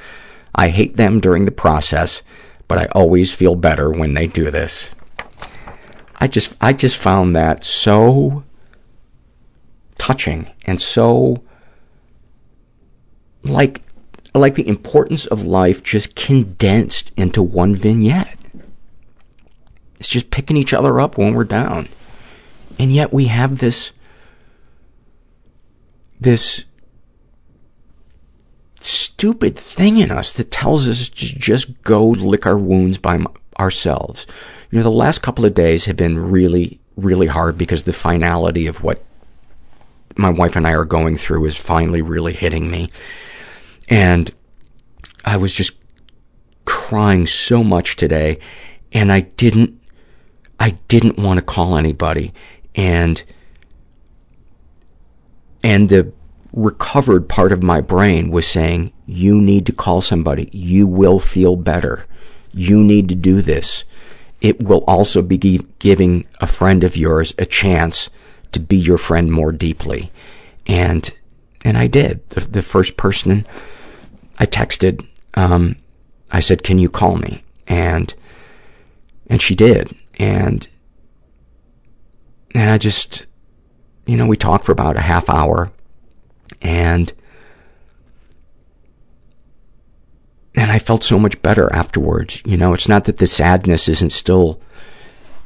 I hate them during the process, but I always feel better when they do this. I just, I just found that so touching and so like, like the importance of life just condensed into one vignette. It's just picking each other up when we're down. And yet we have this, this stupid thing in us that tells us to just go lick our wounds by ourselves. You know, the last couple of days have been really, really hard because the finality of what my wife and I are going through is finally really hitting me. And I was just crying so much today and I didn't, I didn't want to call anybody. And, and the recovered part of my brain was saying, you need to call somebody. You will feel better. you need to do this. It will also be giving a friend of yours a chance to be your friend more deeply. And, and I did. The, the first person I texted, um, I said, can you call me? And, and she did. And, and I just, you know, we talked for about a half hour and, and I felt so much better afterwards. You know, it's not that the sadness isn't still,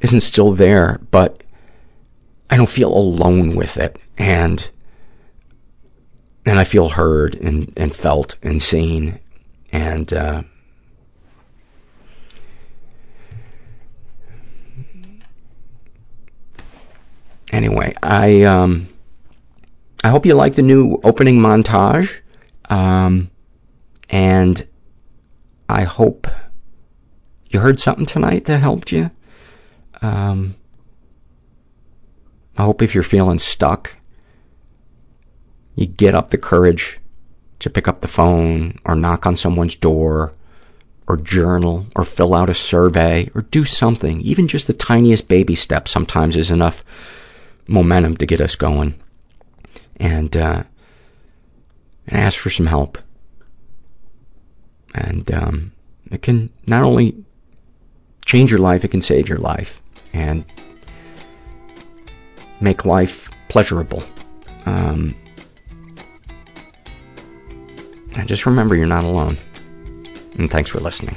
isn't still there, but I don't feel alone with it. And, and I feel heard and, and felt and seen. And, uh, anyway, I, um, I hope you like the new opening montage. Um, and I hope you heard something tonight that helped you. Um, I hope if you're feeling stuck, you get up the courage to pick up the phone or knock on someone's door or journal or fill out a survey or do something. Even just the tiniest baby step sometimes is enough momentum to get us going. And, uh, and ask for some help. And, um, it can not only change your life, it can save your life and make life pleasurable. Um, and just remember you're not alone. And thanks for listening.